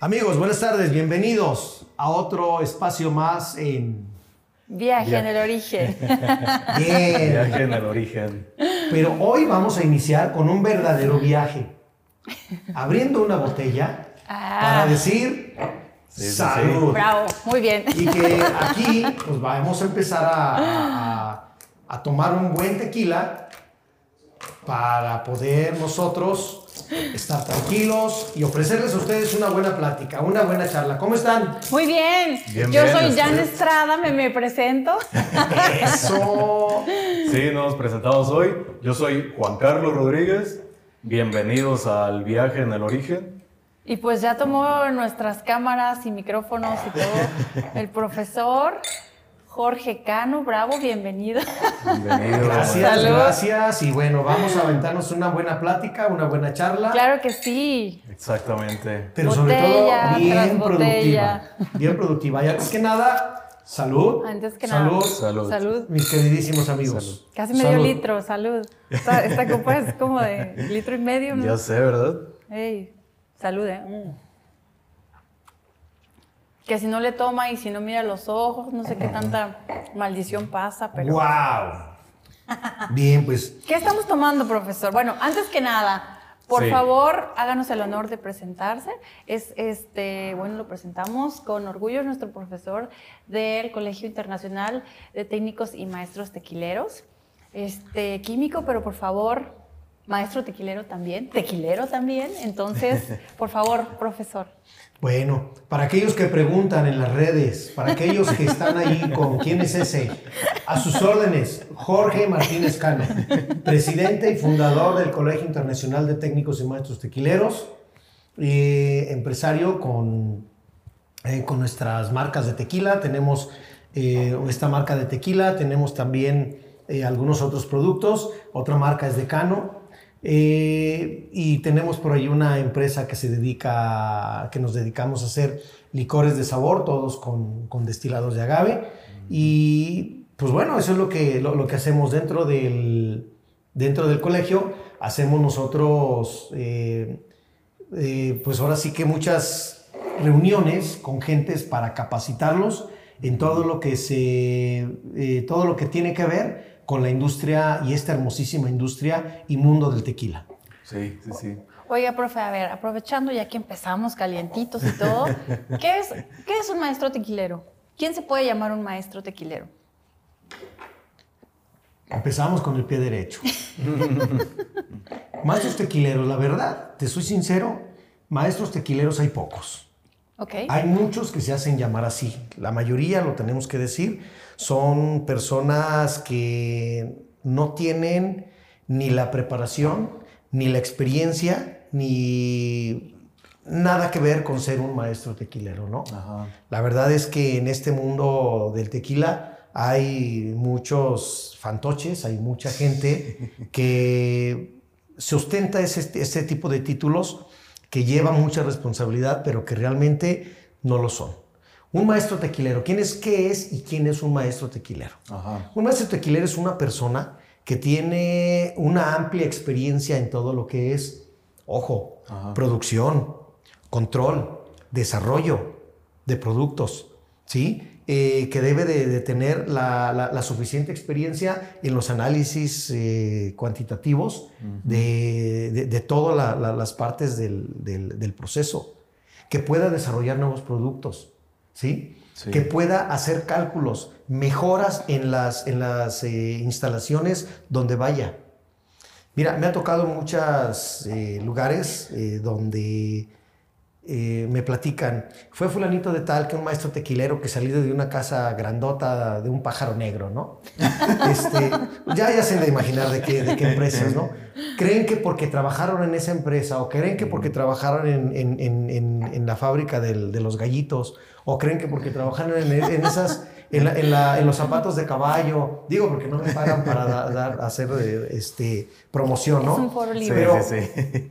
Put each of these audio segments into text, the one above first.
Amigos, buenas tardes, bienvenidos a otro espacio más en... Viaje en el origen. Bien. Viaje en el origen. Pero hoy vamos a iniciar con un verdadero viaje. Abriendo una botella para Ah, decir Sí, sí, sí. salud. bravo, muy bien. Y que aquí pues vamos a empezar a, a- a tomar un buen tequila para poder nosotros estar tranquilos y ofrecerles a ustedes una buena plática, una buena charla. ¿Cómo están? Muy bien. Bien, Yo bien, soy Jan. Estrada, me, me presento. Eso. Sí, nos presentamos hoy. Yo soy Juan Carlos Rodríguez. Bienvenidos al viaje en el origen. Y pues ya tomó nuestras cámaras y micrófonos y todo el profesor Jorge Cano, bravo, bienvenido. Bienvenidos. Gracias, Salud. gracias. Y bueno, vamos a aventarnos una buena plática, una buena charla. Claro que sí. Exactamente. Pero sobre Botella todo bien productiva. botella. Bien productiva. Y antes que nada, salud. Antes que salud, nada. Salud. Salud. Mis queridísimos amigos. Salud. Casi medio Salud. litro, salud. Esta, esta copa es como de litro y medio, ¿no? Ya sé, ¿verdad? Ey, salud, ¿eh? Mm. Que si no le toma y si no mira los ojos, no sé qué tanta maldición pasa, pero... ¡Wow! Bien, pues ¿Qué estamos tomando, profesor? Bueno, antes que nada, por Sí. favor, háganos el honor de presentarse. Es este, bueno, lo presentamos con orgullo, es nuestro profesor del Colegio Internacional de Técnicos y Maestros Tequileros. Este, químico, pero por favor, maestro tequilero también, tequilero también. Entonces, por favor, profesor. Bueno, para aquellos que preguntan en las redes, para aquellos que están ahí con quién es ese, a sus órdenes, Jorge Martínez Cano, presidente y fundador del Colegio Internacional de Técnicos y Maestros Tequileros, eh, empresario con, eh, con nuestras marcas de tequila. Tenemos eh, esta marca de tequila, tenemos también algunos otros productos, otra marca es de Cano. Eh, y tenemos por ahí una empresa que se dedica, que nos dedicamos a hacer licores de sabor, todos con, con destilados de agave. Y pues bueno, eso es lo que, lo, lo que hacemos dentro del, dentro del colegio. Hacemos nosotros, eh, eh, pues ahora sí que muchas reuniones con gentes para capacitarlos en todo lo que se, todo lo que tiene que ver con la industria y esta hermosísima industria y mundo del tequila. Sí, sí, sí. Oiga, profe, a ver, aprovechando ya que empezamos calientitos y todo, ¿qué es, qué es un maestro tequilero? ¿Quién se puede llamar un maestro tequilero? Empezamos con el pie derecho. maestros tequileros, la verdad, te soy sincero, maestros tequileros hay pocos. Hay muchos que se hacen llamar así. La mayoría, lo tenemos que decir, son personas que no tienen ni la preparación, ni la experiencia, ni nada que ver con ser un maestro tequilero, ¿no? Ajá. La verdad es que en este mundo del tequila hay muchos fantoches, hay mucha gente que se ostenta ese, ese tipo de títulos que lleva mucha responsabilidad, pero que realmente no lo son. Un maestro tequilero, ¿quién es, qué es y quién es un maestro tequilero? Ajá. Un maestro tequilero es una persona que tiene una amplia experiencia en todo lo que es, ojo, Ajá. producción, control, desarrollo de productos, ¿sí? Eh, que debe de, de tener la, la- la suficiente experiencia en los análisis eh, cuantitativos de, de- de todas la- la- las partes del, del- del proceso, que pueda desarrollar nuevos productos, ¿sí? Sí. que pueda hacer cálculos, mejoras en las, en las eh, instalaciones donde vaya. Mira, me ha tocado muchos lugares donde eh, me platican, fue fulanito de tal que un maestro tequilero que salido de una casa grandota de un pájaro negro, ¿no? Este, ya, ya se han de imaginar de qué, de qué empresas, ¿no? Creen que porque trabajaron en esa empresa o creen que porque trabajaron en, en- en- en- en la fábrica del- de los gallitos o creen que porque trabajaron en, en esas... En, la- en la- en los zapatos de caballo, digo porque no me pagan para da- dar- hacer este, promoción, ¿no? Es un foro Sí, libre. Pero- sí, sí.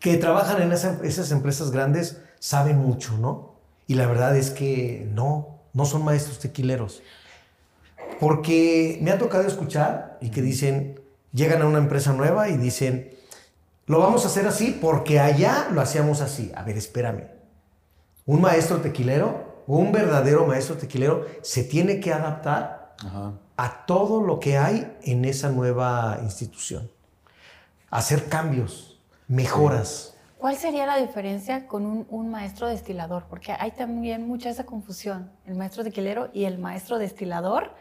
Que trabajan en esa- esas empresas grandes saben mucho, ¿no? Y la verdad es que no, no son maestros tequileros. Porque me ha tocado escuchar y que dicen, llegan a una empresa nueva y dicen, lo vamos a hacer así porque allá lo hacíamos así. A ver, espérame. Un maestro tequilero, un verdadero maestro tequilero, se tiene que adaptar Ajá. a todo lo que hay en esa nueva institución. Hacer cambios, mejoras. ¿Cuál sería la diferencia con un, un maestro destilador? Porque hay también mucha esa confusión, el maestro tequilero y el maestro destilador.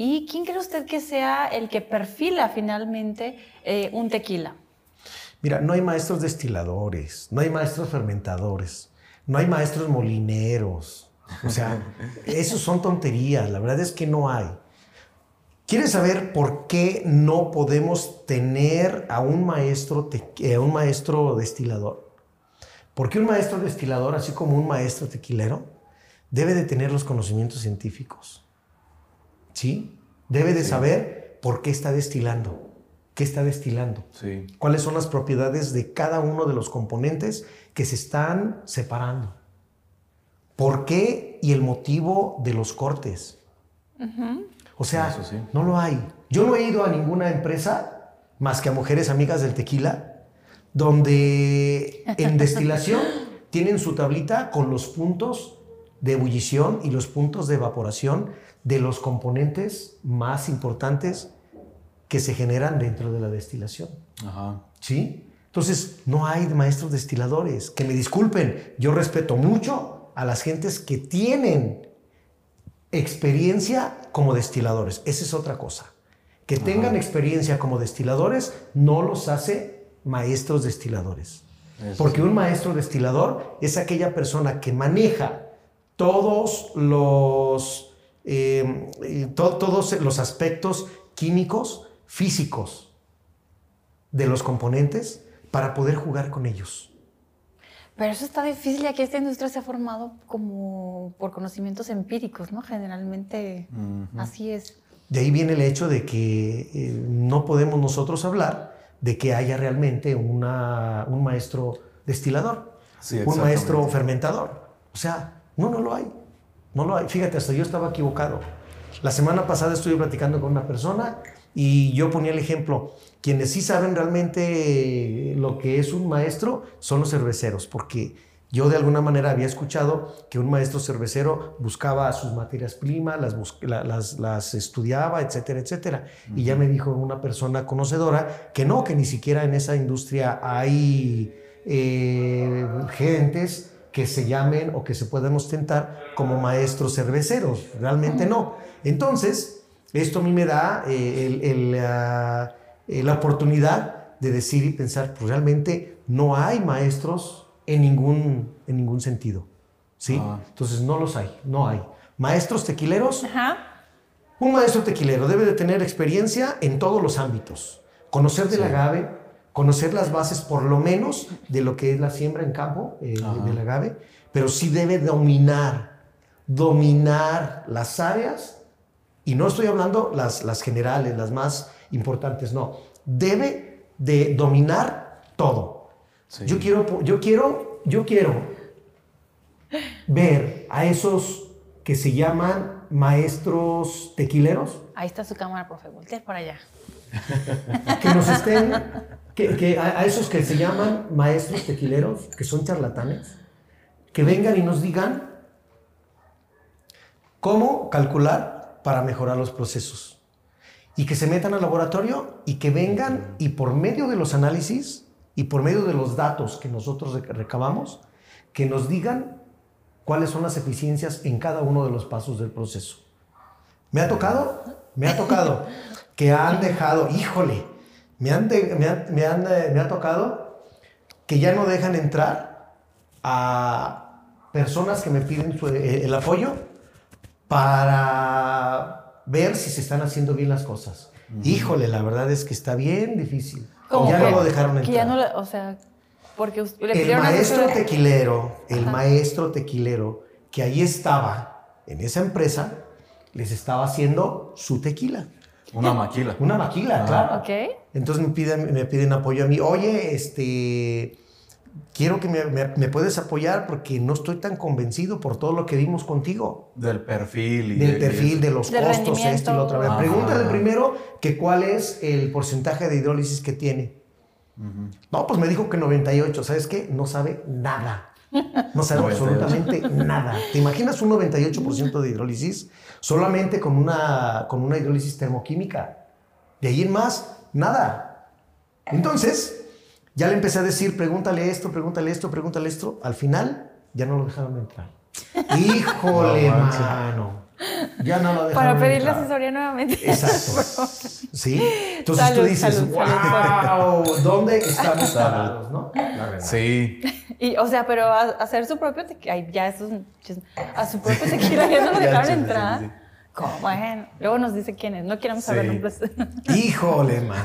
¿Y quién cree usted que sea el que perfila finalmente eh, un tequila? Mira, no hay maestros destiladores, no hay maestros fermentadores, no hay maestros molineros. O sea, esos son tonterías, la verdad es que no hay. ¿Quieres saber por qué no podemos tener a un maestro, te- a un maestro destilador? Porque un maestro destilador, así como un maestro tequilero, debe de tener los conocimientos científicos. ¿Sí? Debe de saber por qué está destilando, qué está destilando Sí. cuáles son las propiedades de cada uno de los componentes que se están separando. ¿Por qué y el motivo de los cortes? O sea, sí. no lo hay. Yo no he ido a ninguna empresa más que a mujeres amigas del tequila, donde en destilación tienen su tablita con los puntos de ebullición y los puntos de evaporación de los componentes más importantes que se generan dentro de la destilación. Ajá. ¿Sí? Entonces, no hay maestros destiladores. Que me disculpen, yo respeto mucho a las gentes que tienen experiencia como destiladores. Esa es otra cosa. Que tengan experiencia como destiladores no los hace maestros destiladores. Eso Porque sí. un maestro destilador es aquella persona que maneja todos los, eh, to- todos los aspectos químicos, físicos de los componentes para poder jugar con ellos. Pero eso está difícil ya que esta industria se ha formado como por conocimientos empíricos, ¿no? Generalmente así es. De ahí viene el hecho de que eh, no podemos nosotros hablar de que haya realmente una- un maestro destilador, Sí, un maestro fermentador. O sea, no, no lo hay. No lo hay. Fíjate, hasta yo estaba equivocado. La semana pasada estuve platicando con una persona y yo ponía el ejemplo. Quienes sí saben realmente lo que es un maestro son los cerveceros, porque yo de alguna manera había escuchado que un maestro cervecero buscaba sus materias primas, las, las, las estudiaba, etcétera, etcétera. Y ya me dijo una persona conocedora que no, que ni siquiera en esa industria hay eh, gentes que se llamen o que se puedan ostentar como maestros cerveceros. Realmente no. Entonces, esto a mí me da eh, el- el, ah, eh, la oportunidad de decir y pensar, pues realmente no hay maestros en ningún, en ningún sentido. ¿Sí? Ah. Entonces no los hay, no hay. Maestros tequileros, Ajá. un maestro tequilero debe de tener experiencia en todos los ámbitos. Conocer del agave, conocer las bases por lo menos de lo que es la siembra en campo eh, del agave, pero sí debe dominar, dominar las áreas, y no estoy hablando las, las generales, las más importantes, no. Debe de dominar todo. Sí. Yo quiero, yo quiero, yo quiero ver a esos que se llaman maestros tequileros Ahí está su cámara, profe. Voltea para allá. que nos estén, que, que a, a esos que se llaman maestros tequileros, que son charlatanes, que vengan y nos digan cómo calcular para mejorar los procesos. Y que se metan al laboratorio y que vengan y por medio de los análisis y por medio de los datos que nosotros rec- recabamos, que nos digan cuáles son las eficiencias en cada uno de los pasos del proceso. Me ha tocado, me ha tocado que han dejado, híjole, me han, de- me han- me han, eh, me ha tocado que ya no dejan entrar a personas que me piden su- eh, el apoyo para ver si se están haciendo bien las cosas. Híjole, la verdad es que está bien difícil. ¿Cómo ya que- no lo dejaron Que ya entrar. no o sea, porque le El maestro tequilero, el Ajá. maestro tequilero que ahí estaba en esa empresa, les estaba haciendo su tequila. Una maquila. Una maquila, Ah. claro. Ok. Entonces me piden, me piden apoyo a mí. Oye, este, quiero que me, me- me puedes apoyar porque no estoy tan convencido por todo lo que vimos contigo. Del perfil. Y Del y perfil, de los costos, esto y lo otro. Ajá. Pregúntale primero que cuál es el porcentaje de hidrólisis que tiene. No, pues me dijo que 98. ¿Sabes qué? No sabe nada. No sabe 98. absolutamente nada. ¿Te imaginas un 98% de hidrólisis solamente con una, con una hidrólisis termoquímica? De ahí en más, nada. Entonces, ya le empecé a decir, pregúntale esto, pregúntale esto, pregúntale esto. Al final, ya no lo dejaron entrar. Híjole, No mano. Ya no lo dejaron Para pedirle entrar. asesoría nuevamente. Exacto. ¿Sí? Entonces Salud, tú dices, salud, salud. wow, ¿dónde estamos parados, no? La verdad. Sí. Y, o sea, pero a- hacer su propio tequila, ay, ya eso es un chisme. A su propio tequila ya no lo dejaron entrar. sí, sí. ¿Cómo? Bueno, luego nos dice quién es. No queremos saber Sí. nombres. Híjole, man.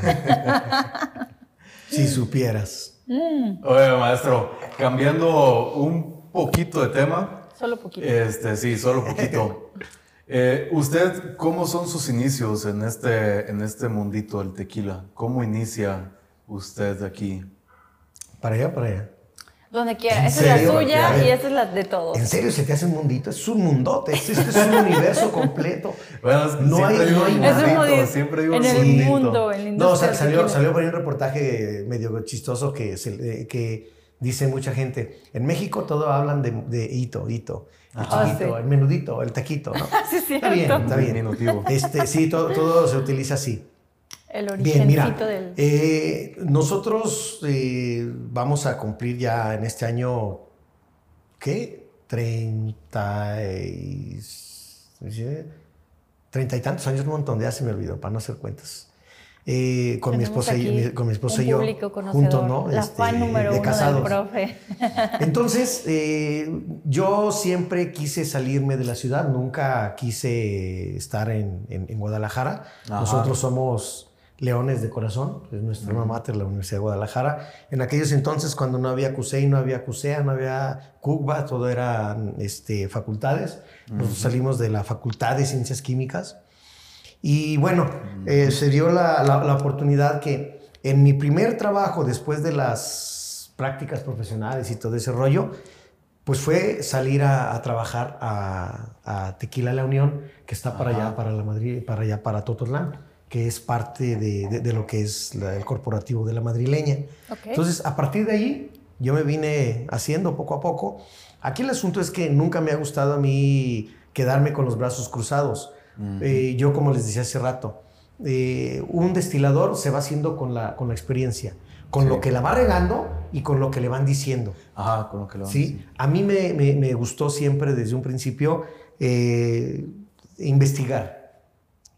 Si supieras. Oye, maestro, cambiando un poquito de tema. Solo poquito. Este, sí, solo poquito. Eh, ¿Usted cómo son sus inicios en este, en este mundito del tequila? ¿Cómo inicia usted aquí? Para allá, para allá. Donde quiera. ¿En Esa es la serio? Suya ver. y esta es la de todos. ¿En serio se te hace un mundito? Es un mundote. Este es un universo completo. Bueno, No hay- digo no hay. Es un mundito, siempre digo En el mundito. mundo, en la No, industria sa- salió, salió por ahí un reportaje medio chistoso que, se que dice mucha gente. En México todo hablan de, de hito, hito. El Ah, chiquito, sí. el menudito, el taquito, ¿no? Sí, es Está bien, está bien. Este, sí, todo, todo se utiliza así. El Bien, mira, origencito del. eh, nosotros eh, vamos a cumplir ya en este año, ¿qué? 30 y, treinta y tantos años, un montón, ya se me olvidó, para no hacer cuentas. Eh, con, mi esposa y, mi- con mi esposa un y yo, juntos, ¿no? La Este, fan número de uno casados. del profe. Entonces, eh, yo siempre quise salirme de la ciudad, nunca quise estar en, en- en Guadalajara. Ajá. Nosotros somos leones de corazón, es nuestra alma mater, la Universidad de Guadalajara. En aquellos entonces, cuando no había CUSEI, no había CUSEA, no había CUCBA, todo eran este, facultades. Nosotros salimos de la Facultad de Ciencias Químicas. Y bueno, eh, se dio la, la- la oportunidad que en mi primer trabajo, después de las prácticas profesionales y todo ese rollo, pues fue salir a, a trabajar a, a Tequila La Unión, que está para allá, para la Madrid, para allá, para Tototlán, que es parte de, de- de lo que es la- el corporativo de la madrileña. Entonces, a partir de ahí, yo me vine haciendo poco a poco. Aquí el asunto es que nunca me ha gustado a mí quedarme con los brazos cruzados. Eh, yo, como les decía hace rato, eh, un destilador se va haciendo con la, con la experiencia, con Sí. lo que la va regando y con lo que le van diciendo. Ajá, con lo que lo ¿sí? A mí me, me- me gustó siempre desde un principio eh, investigar.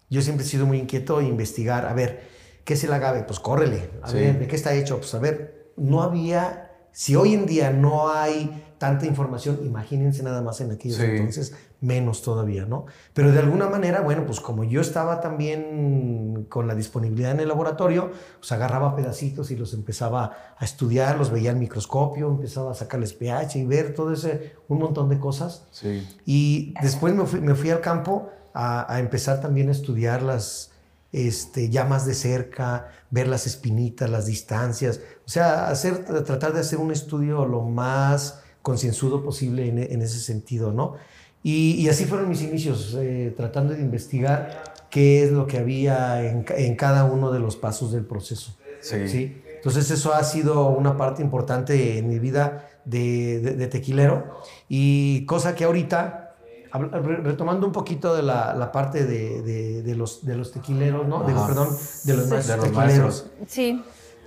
Yo siempre he sido muy inquieto e investigar. A ver, ¿qué es el agave? Pues córrele. A Sí. ver, ¿de qué está hecho? Pues a ver, no había, si hoy en día no hay tanta información, imagínense nada más en aquellos Sí. entonces, menos todavía, ¿no? Pero de alguna manera, bueno, pues como yo estaba también con la disponibilidad en el laboratorio, pues agarraba pedacitos y los empezaba a estudiar, los veía al microscopio, empezaba a sacarles pH y ver todo ese, un montón de cosas. Sí. Y después me fui, me fui al campo a, a empezar también a estudiar las este, llamas de cerca, ver las espinitas, las distancias. O sea, hacer, tratar de hacer un estudio lo más concienzudo posible en, en ese sentido, ¿no? Y, y así fueron mis inicios, eh, tratando de investigar qué es lo que había en, ca- en cada uno de los pasos del proceso. Sí. ¿sí? Entonces eso ha sido una parte importante en mi vida de, de- de tequilero y cosa que ahorita, retomando un poquito de la, la parte de, de- de los, de los tequileros, ¿no? Perdón, de los Sí. maestros De los tequileros. Sí.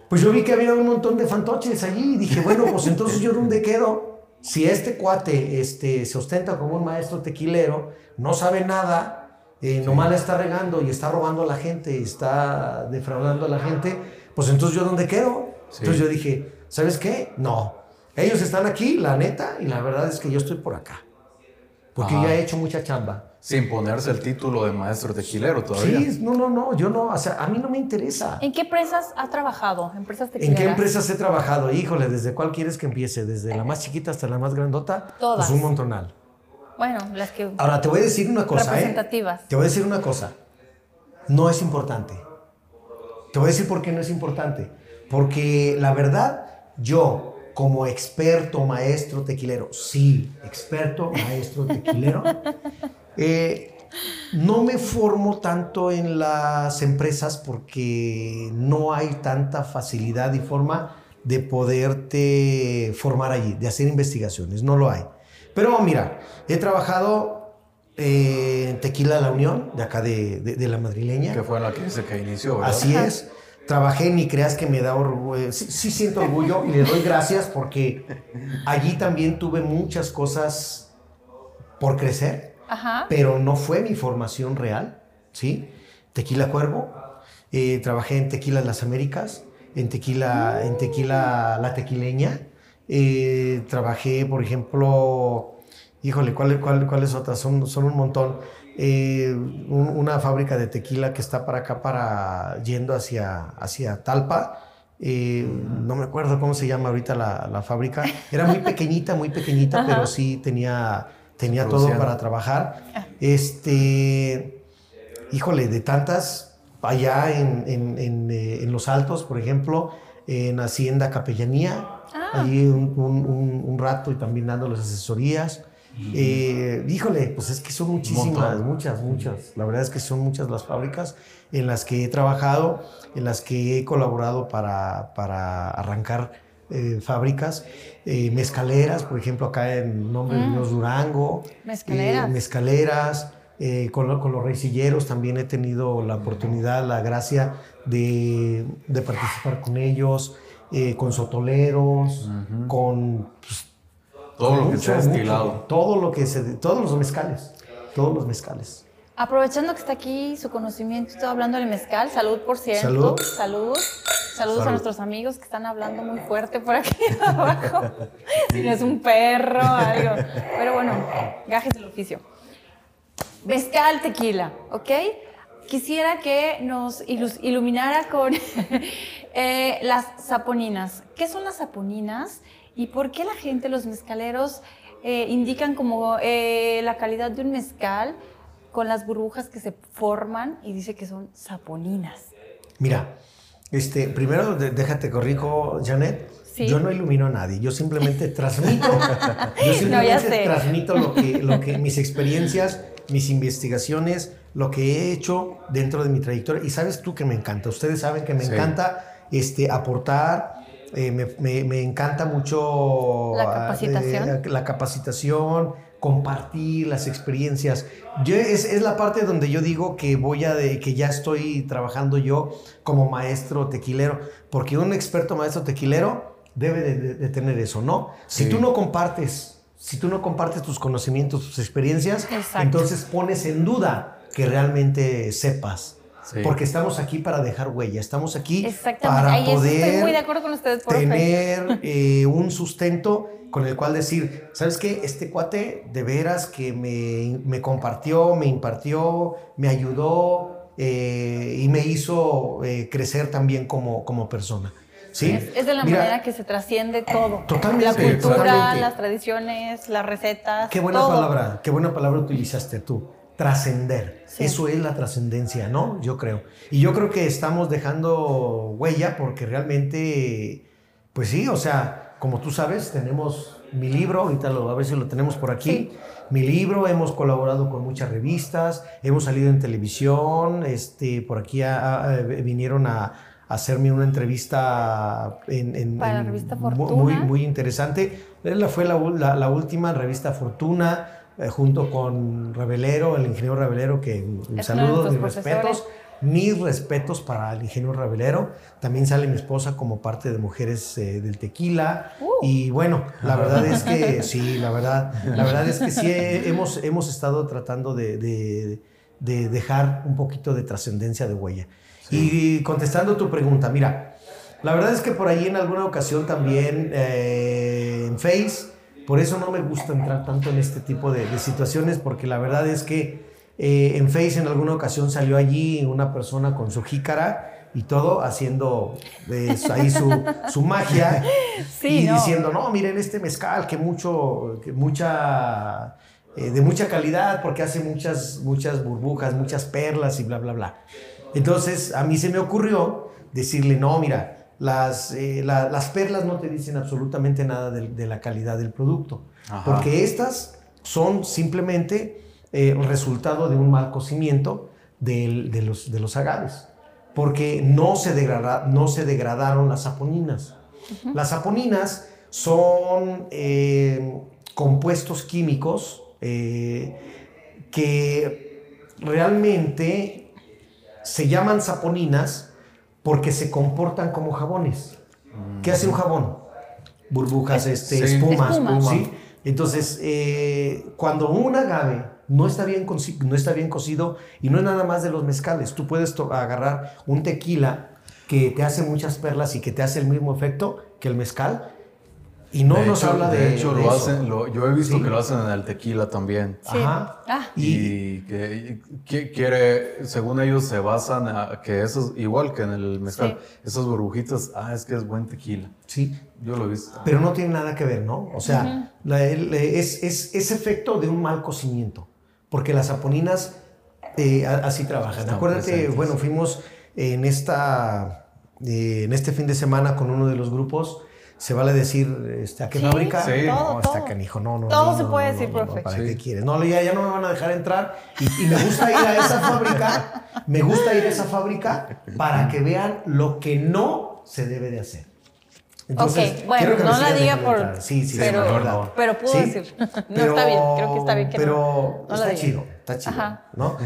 Pues yo vi que había un montón de fantoches allí y dije, bueno, pues entonces yo dónde quedo. Si este cuate este, se ostenta como un maestro tequilero, no sabe nada, eh, nomás la está regando y está robando a la gente, y está defraudando a la gente, pues entonces yo dónde quedo. Sí. Entonces yo dije, ¿sabes qué? No. Ellos están aquí, la neta, y la verdad es que yo estoy por acá. Porque Ajá. ya he hecho mucha chamba. Sin ponerse el título de maestro tequilero todavía. Sí, no, no, no, yo no, o sea, a mí no me interesa. ¿En qué empresas ha trabajado? ¿Empresas ¿En tequileras? qué empresas he trabajado? Híjole, ¿desde cuál quieres que empiece? ¿Desde la más chiquita hasta la más grandota? Todas. Pues un montonal. Bueno, las que Ahora, te voy a decir una cosa, ¿eh? representativas. Te voy a decir una cosa. No es importante. Te voy a decir por qué no es importante. Porque la verdad, yo, como experto, maestro tequilero, sí, experto, maestro tequilero, eh, no me formo tanto en las empresas porque no hay tanta facilidad y forma de poderte formar allí, de hacer investigaciones. No lo hay. Pero mira, he trabajado eh, en Tequila La Unión, de acá de, de, la madrileña. Que fue la que dice que inició, ¿verdad? Así es. Trabajé, ni creas que me da orgullo. Sí, sí siento orgullo y le doy gracias porque allí también tuve muchas cosas por crecer, pero no fue mi formación real, ¿sí? Tequila Cuervo, eh, trabajé en Tequila Las Américas, en Tequila, en tequila La Tequileña, eh, trabajé, por ejemplo, híjole, ¿cuáles cuál, otras? Son, son un montón. Eh, una fábrica de tequila que está para acá, para yendo hacia, hacia Talpa. no me acuerdo cómo se llama ahorita la, la fábrica. Era muy pequeñita, muy pequeñita, pero sí tenía tenía todo para trabajar. Ah. Este, híjole, de tantas, allá en, en, eh, en, Los Altos, por ejemplo, en Hacienda Capellanía, ah. allí un, un, un, rato y también dando las asesorías. Eh, híjole, pues es que son muchísimas, muchas, muchas. La verdad es que son muchas las fábricas en las que he trabajado, en las que he colaborado para, para arrancar eh, fábricas, eh, mezcaleras, por ejemplo, acá en nombre de Dios mm. Durango. Mezcaleras. Eh, mezcaleras. Con, los reisilleros también he tenido la oportunidad, la gracia de, participar con ellos, con sotoleros, con... Pues, todo lo que se ha estilado. todo lo que se... Todos los mezcales. Todos los mezcales. Aprovechando que está aquí su conocimiento, estoy hablando del mezcal. Salud, por cierto. Salud. Salud. Saludos a nuestros amigos que están hablando muy fuerte por aquí abajo. si no es un perro, algo. Pero bueno, gajes del oficio. Mezcal tequila, ¿ok? Quisiera que nos iluminara con eh, las saponinas. ¿Qué son las saponinas y por qué la gente, los mezcaleros, eh, indican como eh, la calidad de un mezcal con las burbujas que se forman y dice que son saponinas? Mira, este, primero, déjate corrijo, Janet. Yo no ilumino a nadie, yo simplemente transmito, yo simplemente transmito lo que, lo que, mis experiencias, mis investigaciones, lo que he hecho dentro de mi trayectoria. Y sabes tú que me encanta, ustedes saben que me encanta este, aportar, eh, me, me, me, encanta mucho la capacitación. Eh, la capacitación compartir las experiencias. Yo, es, es, la parte donde yo digo que voy a de, que ya estoy trabajando yo como maestro tequilero, porque un experto maestro tequilero debe de, tener eso, ¿no? Si tú no compartes, si tú no compartes tus conocimientos, tus experiencias, entonces pones en duda que realmente sepas. Porque estamos aquí para dejar huella, estamos aquí para poder muy de acuerdo con ustedes, tener eh, un sustento con el cual decir, ¿sabes qué? Este cuate de veras que me, me compartió, me impartió, me ayudó eh, y me hizo eh, crecer también como, como persona. ¿Sí? Es, de la manera que se trasciende todo. Totalmente. La cultura, las tradiciones, las recetas. Qué buena palabra, qué buena palabra utilizaste tú. Trascender. Eso es la trascendencia, ¿no? Yo creo. Y yo creo que estamos dejando huella porque realmente, pues sí, o sea, como tú sabes, tenemos mi libro, ahorita lo, a veces lo tenemos por aquí. Mi libro, hemos colaborado con muchas revistas, hemos salido en televisión, este, por aquí vinieron a, hacerme una entrevista en, Para la revista Fortuna. Muy, muy interesante. Fue la, la, última revista Fortuna, eh, junto con Revelero, el ingeniero Revelero, que un saludo, mis respetos. Mis respetos para el ingeniero Ravelero. También sale mi esposa como parte de Mujeres eh, del Tequila. Uh. Y bueno, la verdad es que sí, la verdad, la verdad es que sí hemos, hemos estado tratando de, dejar un poquito de trascendencia de huella. Y contestando tu pregunta, mira, la verdad es que por ahí en alguna ocasión también eh, en Face, por eso no me gusta entrar tanto en este tipo de situaciones, porque la verdad es que eh, en Face en alguna ocasión salió allí una persona con su jícara y todo haciendo eh, ahí su, magia y diciendo, no, miren este mezcal que mucho, que mucha, eh, de mucha calidad porque hace muchas, muchas burbujas, muchas perlas y bla, bla, bla. Entonces a mí se me ocurrió decirle, no, mira, las, las perlas no te dicen absolutamente nada de, la calidad del producto, porque estas son simplemente eh, resultado de un mal cocimiento de, los, de los agaves, porque no se, degrada, no se degradaron las saponinas. Las saponinas son eh, compuestos químicos eh, que realmente se llaman saponinas porque se comportan como jabones. ¿Qué hace un jabón? Burbujas, este, sí. espumas, Espuma. ¿sí? Entonces, eh, cuando un agave no está, bien no está bien cocido, y no es nada más de los mezcales, tú puedes agarrar un tequila que te hace muchas perlas y que te hace el mismo efecto que el mezcal, y no de nos hecho, habla de, de hecho de lo eso. hacen, lo- yo he visto Sí. que lo hacen en el tequila también. Sí. Ajá. Ah. Y que, que quiere, según ellos se basan a que esos, igual que en el mezcal, esas burbujitas, ah, es que es buen tequila. Sí, Yo lo he visto. pero no tiene nada que ver, ¿no? O sea, la- el- es, es, es efecto de un mal cocimiento, porque las saponinas eh, a- así trabajan. Están Acuérdate, presentes. bueno, fuimos en, esta, eh, en este fin de semana con uno de los grupos, se vale decir, este, ¿a qué Sí, fábrica? Sí. todo, No, está canijo, no, no. Todo no, se no, puede no, decir, no, no, profe. ¿Para Sí. qué quieres? No, ya, ya no me van a dejar entrar. Y, y me gusta ir a esa fábrica, me gusta ir a esa fábrica para que vean lo que no se debe de hacer. Entonces, ok, bueno, no la diga por. Sí, sí, pero, sí, verdad. pero pudo Sí, decir. no pero- está bien, creo que está bien que no- Pero no la está chido, está chido, Ajá. ¿no?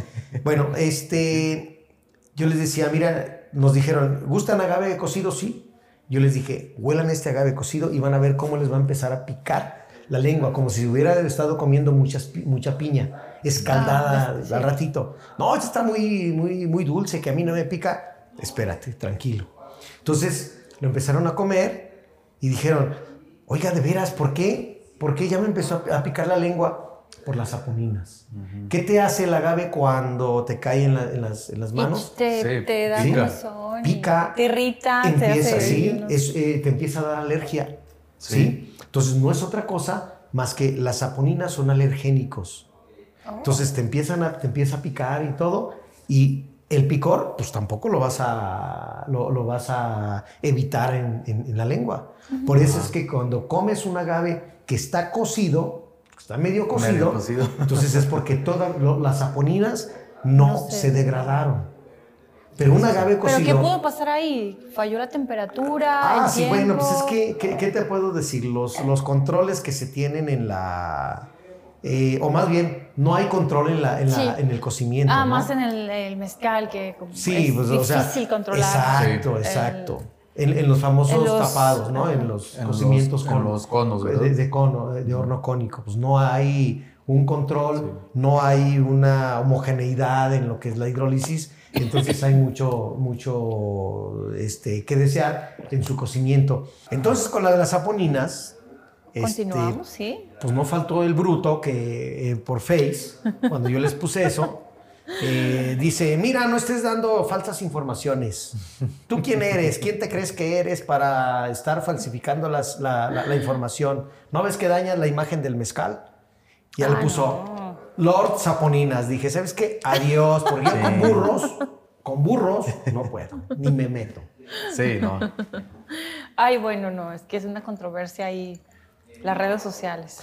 Bueno, este, yo les decía, mira, nos dijeron, ¿gustan agave cocido? Sí. Yo les dije, huelan este agave cocido y van a ver cómo les va a empezar a picar la lengua, como si hubiera estado comiendo muchas, mucha piña, escaldada Ah, sí. al ratito. No, esto está muy, muy, muy dulce, que a mí no me pica. Espérate, tranquilo. Entonces lo empezaron a comer y dijeron, oiga, de veras, ¿por qué? ¿Por qué ya me empezó a picar la lengua? Por las saponinas. ¿Qué te hace el agave cuando te cae en, la- en las, en las manos? Te, Sí, te da pica. Pica, Te irrita, empieza, te hace. sí, es, eh, te empieza a dar alergia. Sí. ¿sí? Entonces no es otra cosa más que las saponinas son alergénicos. Oh. Entonces te empiezan a, te empieza a picar y todo. Y el picor, pues tampoco lo vas a, lo, lo vas a evitar en, en- en la lengua. Por eso es que cuando comes un agave que está cocido, está medio cocido, Medio cocido. entonces es porque todas lo- las saponinas no, No se- se degradaron. Pero un agave Pero cocido... ¿qué pudo pasar ahí? ¿Falló la temperatura? Ah, el sí, bueno, pues es que, ¿qué, qué te puedo decir? Los, los controles que se tienen en la... eh, o más bien, no hay control en, la, en, la- Sí. en el cocimiento. Ah, ¿no? más en el, el mezcal, que como Sí, es pues, o sea, difícil controlar. Exacto, El- exacto. En, en los famosos en los- tapados, ¿no? En los En los- cocimientos en con- los conos, de, ¿verdad? de cono, de, horno cónico. Pues no hay un control, no hay una homogeneidad en lo que es la hidrólisis. Entonces hay mucho, mucho este, que desear en su cocimiento. Entonces, con la de las saponinas. este, Continuamos, sí. pues no faltó el bruto que eh, por Face, cuando yo les puse eso, eh, dice, mira, no estés dando falsas informaciones. ¿Tú quién eres? ¿Quién te crees que eres para estar falsificando las- la, la- la información? ¿No ves que dañas la imagen del mezcal? Y él Ah, puso, no. Lord Saponinas. Dije, ¿sabes qué? Adiós, porque yo con burros, con burros, no puedo, ni me meto. Sí, no. Ay, bueno, no, es que es una controversia ahí, las redes sociales.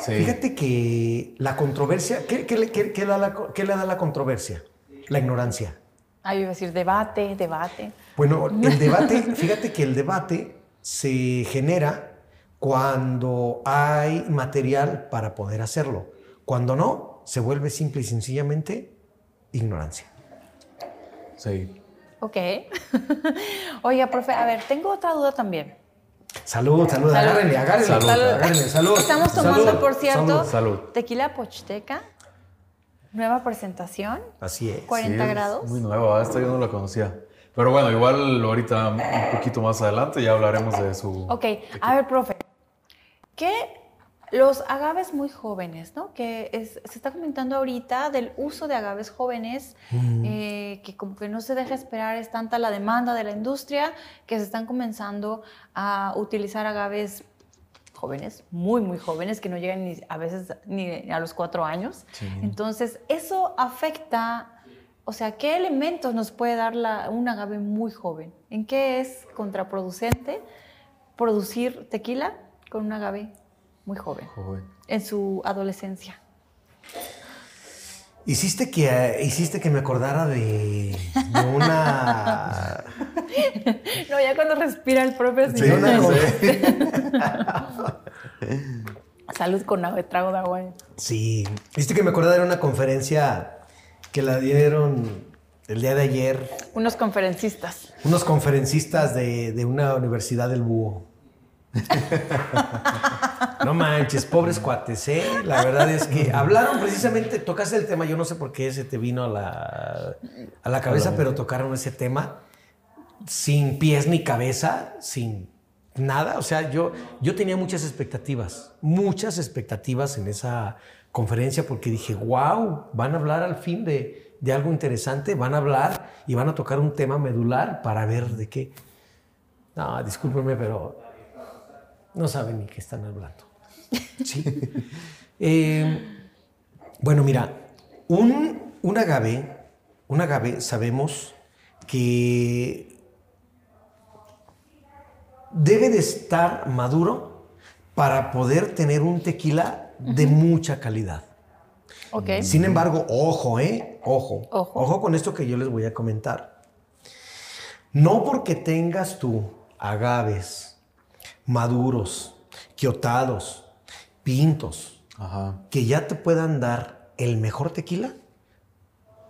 Sí. Fíjate que la controversia, ¿qué, qué le- qué- qué da la le da la controversia? La ignorancia. Ay, iba a decir debate, debate. Bueno, el debate, fíjate que el debate se genera cuando hay material para poder hacerlo. Cuando no, se vuelve simple y sencillamente ignorancia. Sí. Ok. Oiga, profe, a ver, tengo otra duda también. Salud, salud, Salud. agárrenle, agárrenle, Salud. agárrenle, salud. Estamos tomando, salud, por cierto, salud. Tequila pochiteca, nueva presentación, Así es. 40 Sí, es grados. Muy nueva, esta yo no la conocía. Pero bueno, igual ahorita un poquito más adelante ya hablaremos de su... Ok, a ver, profe, que los agaves muy jóvenes, ¿no? Que es- se está comentando ahorita del uso de agaves jóvenes, eh, que como que no se deja esperar, es tanta la demanda de la industria que se están comenzando a utilizar agaves jóvenes, muy, muy jóvenes, que no llegan ni, a veces ni a los cuatro años. Sí. Entonces, eso afecta, o sea, ¿qué elementos nos puede dar la- un agave muy joven? ¿En qué es contraproducente producir tequila con un agave muy joven, Joven. en su adolescencia? Hiciste que, hiciste que me acordara de, de una... No, ya cuando respira el propio Sí, señor. Salud con agua, trago de agua. Sí, viste que me acordé de una conferencia que la dieron el día de ayer Unos conferencistas. unos conferencistas de, de una universidad del búho. No manches, pobres cuates, ¿eh? La verdad es que hablaron precisamente, tocaste el tema, yo no sé por qué se te vino a la, a la cabeza, pero tocaron ese tema sin pies ni cabeza, sin nada. O sea, yo, yo tenía muchas expectativas, muchas expectativas en esa conferencia porque dije, wow, van a hablar al fin de, de algo interesante, van a hablar y van a tocar un tema medular para ver de qué. No, discúlpenme, pero no saben ni qué están hablando. Sí. Eh, bueno, mira, un, un agave, un agave sabemos que debe de estar maduro para poder tener un tequila de mucha calidad. Ok. Sin embargo, ojo, ¿eh? Ojo. Ojo. Ojo con esto que yo les voy a comentar. No porque tengas tú agaves maduros, quiotados, pintos, Ajá. que ya te puedan dar el mejor tequila,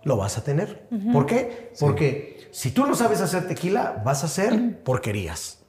lo vas a tener. ¿Por qué? Porque si tú no sabes hacer tequila, vas a hacer porquerías.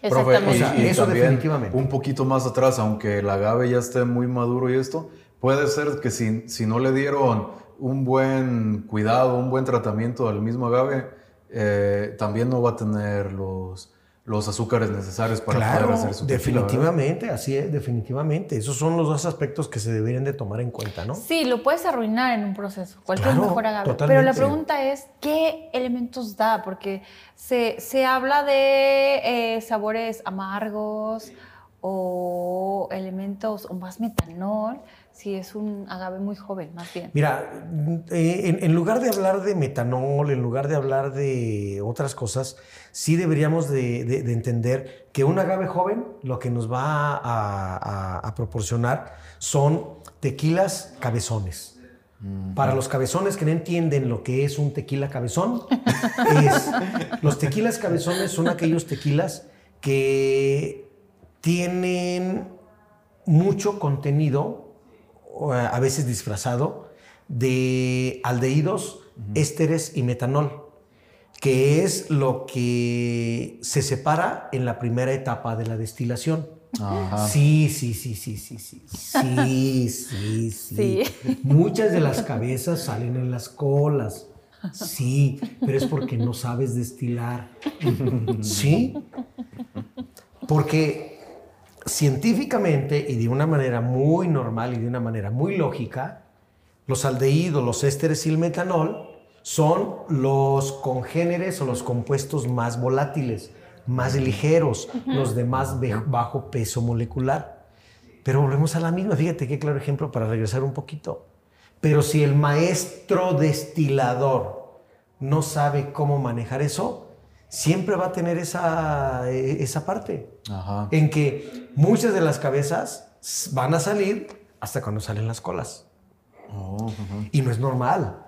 Profe, Exactamente. o sea, eso también definitivamente. Un poquito más atrás, aunque el agave ya esté muy maduro y esto, puede ser que si, si no le dieron un buen cuidado, un buen tratamiento al mismo agave, eh, también no va a tener los, los azúcares necesarios para claro, poder hacer su definitivamente, así es, definitivamente. Esos son los dos aspectos que se deberían de tomar en cuenta, ¿no? Sí, lo puedes arruinar en un proceso, cualquier Claro, mejor agave. totalmente. Pero la pregunta es, ¿qué elementos da? Porque se, se habla de eh, sabores amargos o elementos, o más metanol, si es un agave muy joven, más bien. Mira, eh, en, en lugar de hablar de metanol, en lugar de hablar de otras cosas, sí deberíamos de, de- de entender que un agave joven lo que nos va a, a- a proporcionar son tequilas cabezones. Para los cabezones que no entienden lo que es un tequila cabezón, es, los tequilas cabezones son aquellos tequilas que tienen mucho contenido, a veces disfrazado, de aldehídos, ésteres y metanol, que es lo que se separa en la primera etapa de la destilación. Ajá. Sí, sí, sí, sí, sí. Sí, sí, sí. Sí. Muchas de las cabezas salen en las colas. Sí, pero es porque no sabes destilar. ¿Sí? Porque científicamente y de una manera muy normal y de una manera muy lógica, los aldehídos, los ésteres y el metanol son los congéneres o los compuestos más volátiles, más ligeros, los de más bajo peso molecular. Pero volvemos a la misma, fíjate qué claro ejemplo para regresar un poquito. Pero si el maestro destilador no sabe cómo manejar eso, siempre va a tener esa, eh, esa parte Ajá. en que muchas de las cabezas van a salir hasta cuando salen las colas. Oh. Y no es normal.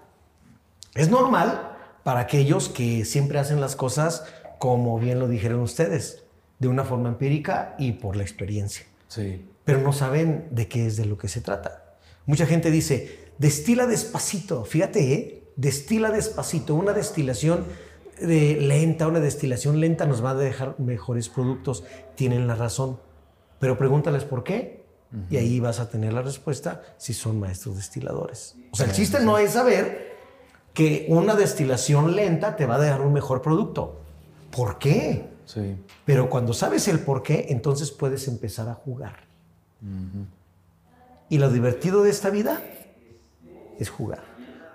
Es normal para aquellos que siempre hacen las cosas como bien lo dijeron ustedes, de una forma empírica y por la experiencia. Sí. Pero no saben de qué es de lo que se trata. Mucha gente dice, destila despacito. Fíjate, ¿eh? destila despacito. Una destilación eh, lenta, una destilación lenta nos va a dejar mejores productos. Tienen la razón. Pero pregúntales por qué. Y ahí vas a tener la respuesta si son maestros destiladores. O sea, el chiste no es saber que una destilación lenta te va a dejar un mejor producto. ¿Por qué? Sí. Pero cuando sabes el por qué, entonces puedes empezar a jugar. Y lo divertido de esta vida es jugar.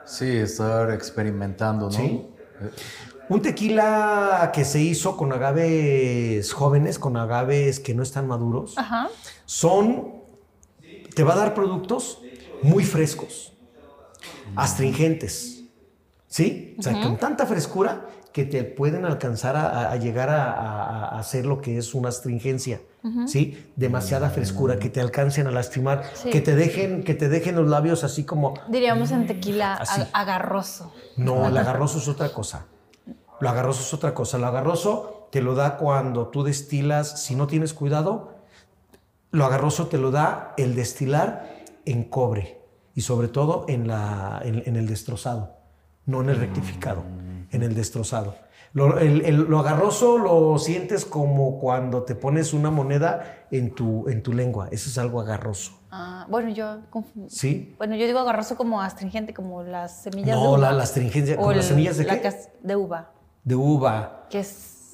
Sí, estar experimentando, ¿no? Sí. Un tequila que se hizo con agaves jóvenes, con agaves que no están maduros, Ajá. son, te va a dar productos muy frescos, astringentes, ¿sí? O sea, con tanta frescura que te pueden alcanzar a, a llegar a, a- a hacer lo que es una astringencia, ¿sí? Demasiada frescura, que te alcancen a lastimar, Sí. que, te dejen, que te dejen los labios así como... Diríamos en tequila Así. agarroso. No, el agarroso es otra cosa. Lo agarroso es otra cosa. Lo agarroso te lo da cuando tú destilas, si no tienes cuidado, lo agarroso te lo da el destilar en cobre y sobre todo en, la, en, el destrozado, no en el rectificado, en el destrozado. Lo, lo, agarroso lo sientes como cuando te pones una moneda en tu, en tu lengua. Eso es algo agarroso. Ah, bueno, yo ¿Sí? Bueno, yo digo agarroso como astringente, como las semillas de uva. No, la, astringente, como las semillas de qué? de uva. De uva. Que es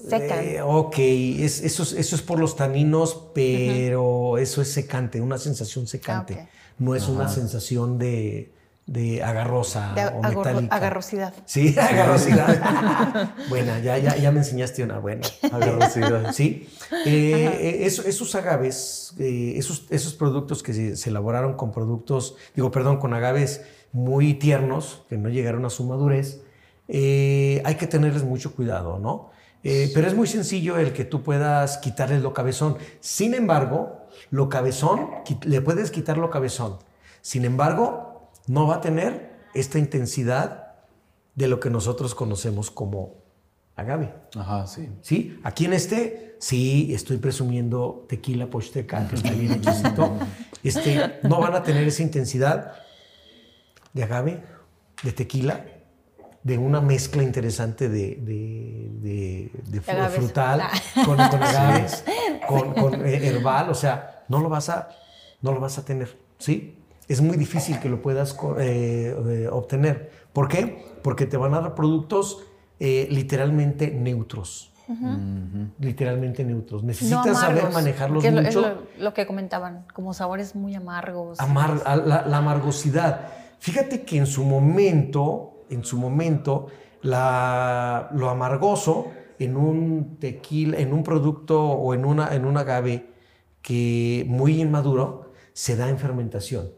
seca. Eh, ok, es, eso, es, eso es por los taninos, pero eso es secante, una sensación secante. Ah, no es una sensación de, de agarrosa o metálica. Agarrosidad. Sí, agarrosidad. buena, ya, ya, ya me enseñaste una buena. Agarrosidad. Sí. Eh, eh, esos agaves, eh, esos, esos productos que se, elaboraron con productos, digo, perdón, con agaves muy tiernos, que no llegaron a su madurez, hay que tenerles mucho cuidado, ¿no? pero es muy sencillo el que tú puedas quitarles lo cabezón. Sin embargo, lo cabezón, le puedes quitar lo cabezón. Sin embargo, no va a tener esta intensidad de lo que nosotros conocemos como agave. Ajá, sí. ¿Sí? Aquí en este, sí, estoy presumiendo tequila posteca, que está bien hechicito. Este, no van a tener esa intensidad de agave, de tequila, de una mezcla interesante de, de, de, frutal ah. con, agaves, con, con herbal, o sea, no lo vas a, no lo vas a tener, ¿sí? es muy difícil que lo puedas eh, eh, obtener. ¿Por qué? Porque te van a dar productos eh, literalmente neutros. Literalmente neutros. Necesitas saber manejarlos mucho. Es lo, que comentaban, como sabores muy amargos. la, amargosidad. Fíjate que en su momento, en su momento, lo amargoso en un tequila, en un producto o en una, en un agave que muy inmaduro, se da en fermentación.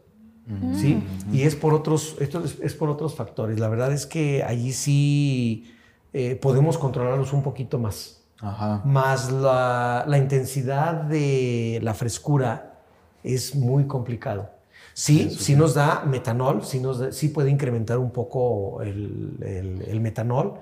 ¿sí? Y es por otros, esto es, por otros factores. La verdad es que allí sí eh, podemos controlarlos un poquito más. Más la, intensidad de la frescura es muy complicado. Sí, sí, nos da metanol, sí, nos sí puede incrementar un poco el, metanol.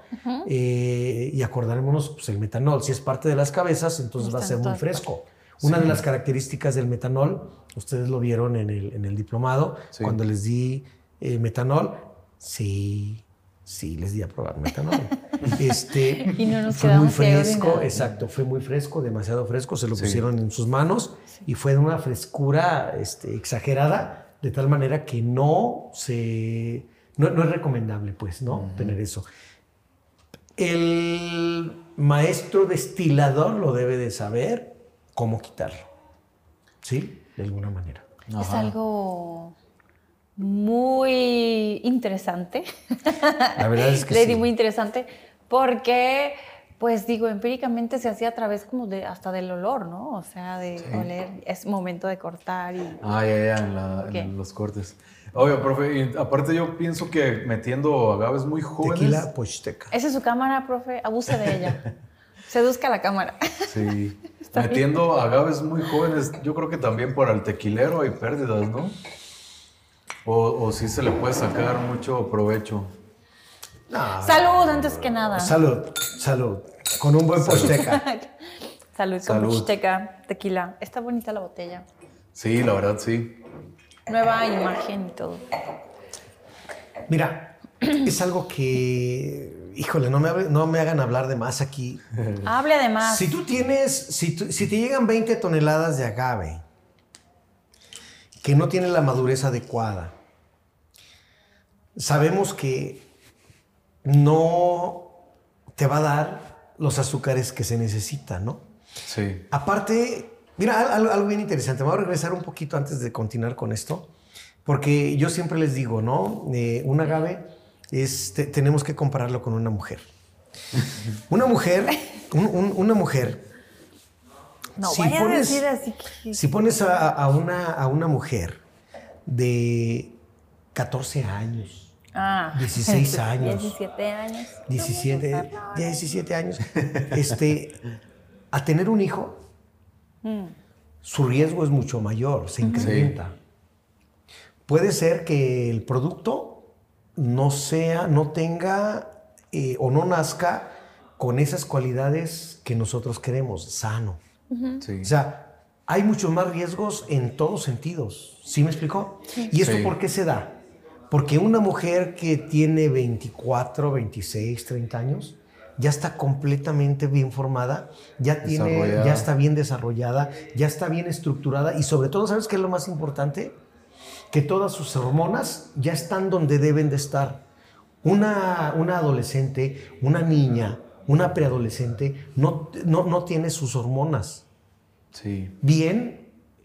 Eh, y acordarémonos, pues el metanol, si es parte de las cabezas, entonces va a ser muy fresco. Una de las características del metanol, ustedes lo vieron en el, diplomado, cuando les di eh, metanol, sí, sí, les di a probar metanol. este, y no nos fue muy fresco, exacto, fue muy fresco, demasiado fresco, se lo pusieron en sus manos y fue de una frescura este, exagerada, de tal manera que no se... No, es recomendable, pues, ¿no? Tener eso. El maestro destilador lo debe de saber cómo quitarlo. ¿Sí? De alguna manera. Es algo muy interesante. La verdad es que sí. muy interesante porque, pues digo, empíricamente se hacía a través como de hasta del olor, ¿no? O sea, de oler, es momento de cortar y... Ah, ya, ya, en, los cortes. Oye, profe, y aparte yo pienso que metiendo agaves muy jóvenes... Tequila posteca. Esa es su cámara, profe, abuse de ella. Seduzca la cámara. Sí. Metiendo agaves muy jóvenes, yo creo que también para el tequilero hay pérdidas, ¿no? O, o sí se le puede sacar mucho provecho. Salud, antes que nada. Salud, salud. Con un buen posteca. salud, con posteca, tequila. Está bonita la botella. Sí, la verdad, sí. Nueva imagen y todo. Mira, es algo que híjole, no me, no me hagan hablar de más aquí. Hable de más. Si tú tienes, si, si te llegan 20 toneladas de agave que no tiene la madurez adecuada, sabemos que no te va a dar los azúcares que se necesitan, ¿no? Sí. Aparte, mira, algo, bien interesante. Me voy a regresar un poquito antes de continuar con esto, porque yo siempre les digo, ¿no? Eh, un agave tenemos que compararlo con una mujer. Una mujer, una mujer. No, si pones, a decir así Si pones a, una, a una mujer de 14 años, 16 años, 17 años, 17, 17 años, este, a tener un hijo, mm. su riesgo es mucho mayor, se incrementa. Puede ser que el producto no sea, no tenga eh, o no nazca con esas cualidades que nosotros queremos, sano. Sí. O sea, hay muchos más riesgos en todos sentidos. ¿Sí me explicó? ¿Y esto Sí. por qué se da? Porque una mujer que tiene 24, 26, 30 años ya está completamente bien formada, ya, tiene, ya está bien desarrollada, ya está bien estructurada y sobre todo, ¿sabes qué es lo más importante? Que todas sus hormonas ya están donde deben de estar. Una, una adolescente, una niña, una preadolescente no, no, no tiene sus hormonas Sí. bien,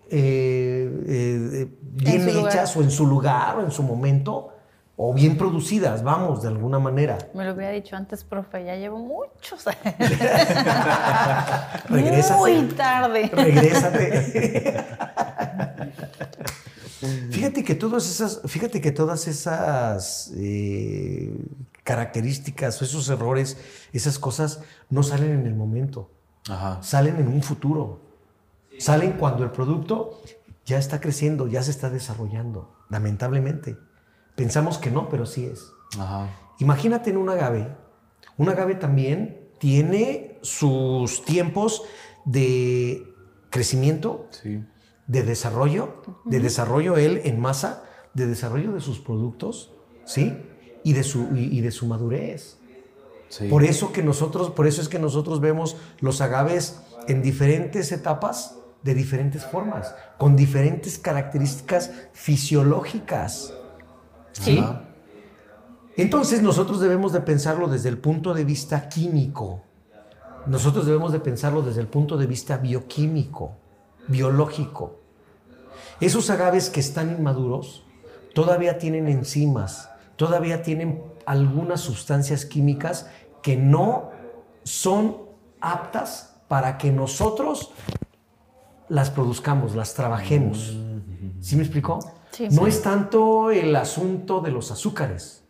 eh, eh, bien lugar. hechas o en su lugar o en su momento o bien producidas, vamos, de alguna manera. Me lo hubiera dicho antes, profe, ya llevo muchos años. Regrésate. Muy tarde. Regrésate. fíjate que todas esas, fíjate que todas esas eh, características o esos errores, esas cosas no salen en el momento, Ajá. salen en un futuro. Salen cuando el producto ya está creciendo, ya se está desarrollando, lamentablemente. Pensamos que no, pero sí es. Ajá. Imagínate en un agave. Un agave también tiene sus tiempos de crecimiento, Sí. de desarrollo, de desarrollo él en masa, de desarrollo de sus productos, ¿sí? Y de su, y, y de su madurez. Sí. Por eso que nosotros, por eso es que nosotros vemos los agaves en diferentes etapas, de diferentes formas, con diferentes características fisiológicas. ¿Sí? Ajá. Entonces nosotros debemos de pensarlo desde el punto de vista químico. Nosotros debemos de pensarlo desde el punto de vista bioquímico, biológico. Esos agaves que están inmaduros todavía tienen enzimas, todavía tienen algunas sustancias químicas que no son aptas para que nosotros las produzcamos, las trabajemos. ¿Sí me explicó? Sí. No es tanto el asunto de los azúcares.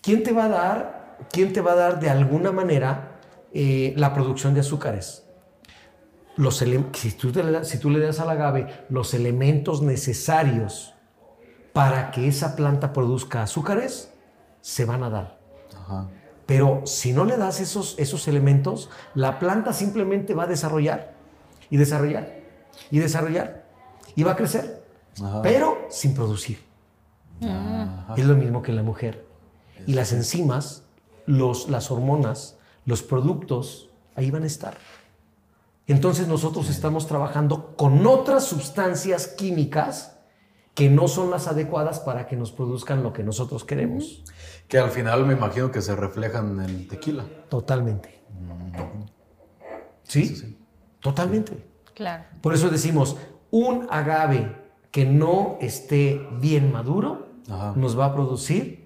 ¿Quién te va a dar, quién te va a dar de alguna manera eh, la producción de azúcares? Los si, tú te le das- si tú le das al agave los elementos necesarios para que esa planta produzca azúcares, se van a dar. Ajá. Pero si no le das esos, esos elementos, la planta simplemente va a desarrollar y desarrollar y desarrollar y va a crecer, Ajá. pero sin producir. Es lo mismo que en la mujer. Y las enzimas, los, las hormonas, los productos, ahí van a estar. Entonces nosotros estamos trabajando con otras sustancias químicas que no son las adecuadas para que nos produzcan lo que nosotros queremos. Que al final me imagino que se reflejan en el tequila. Totalmente. ¿Sí? Totalmente. Claro. Por eso decimos, un agave que no esté bien maduro Ajá. nos va a producir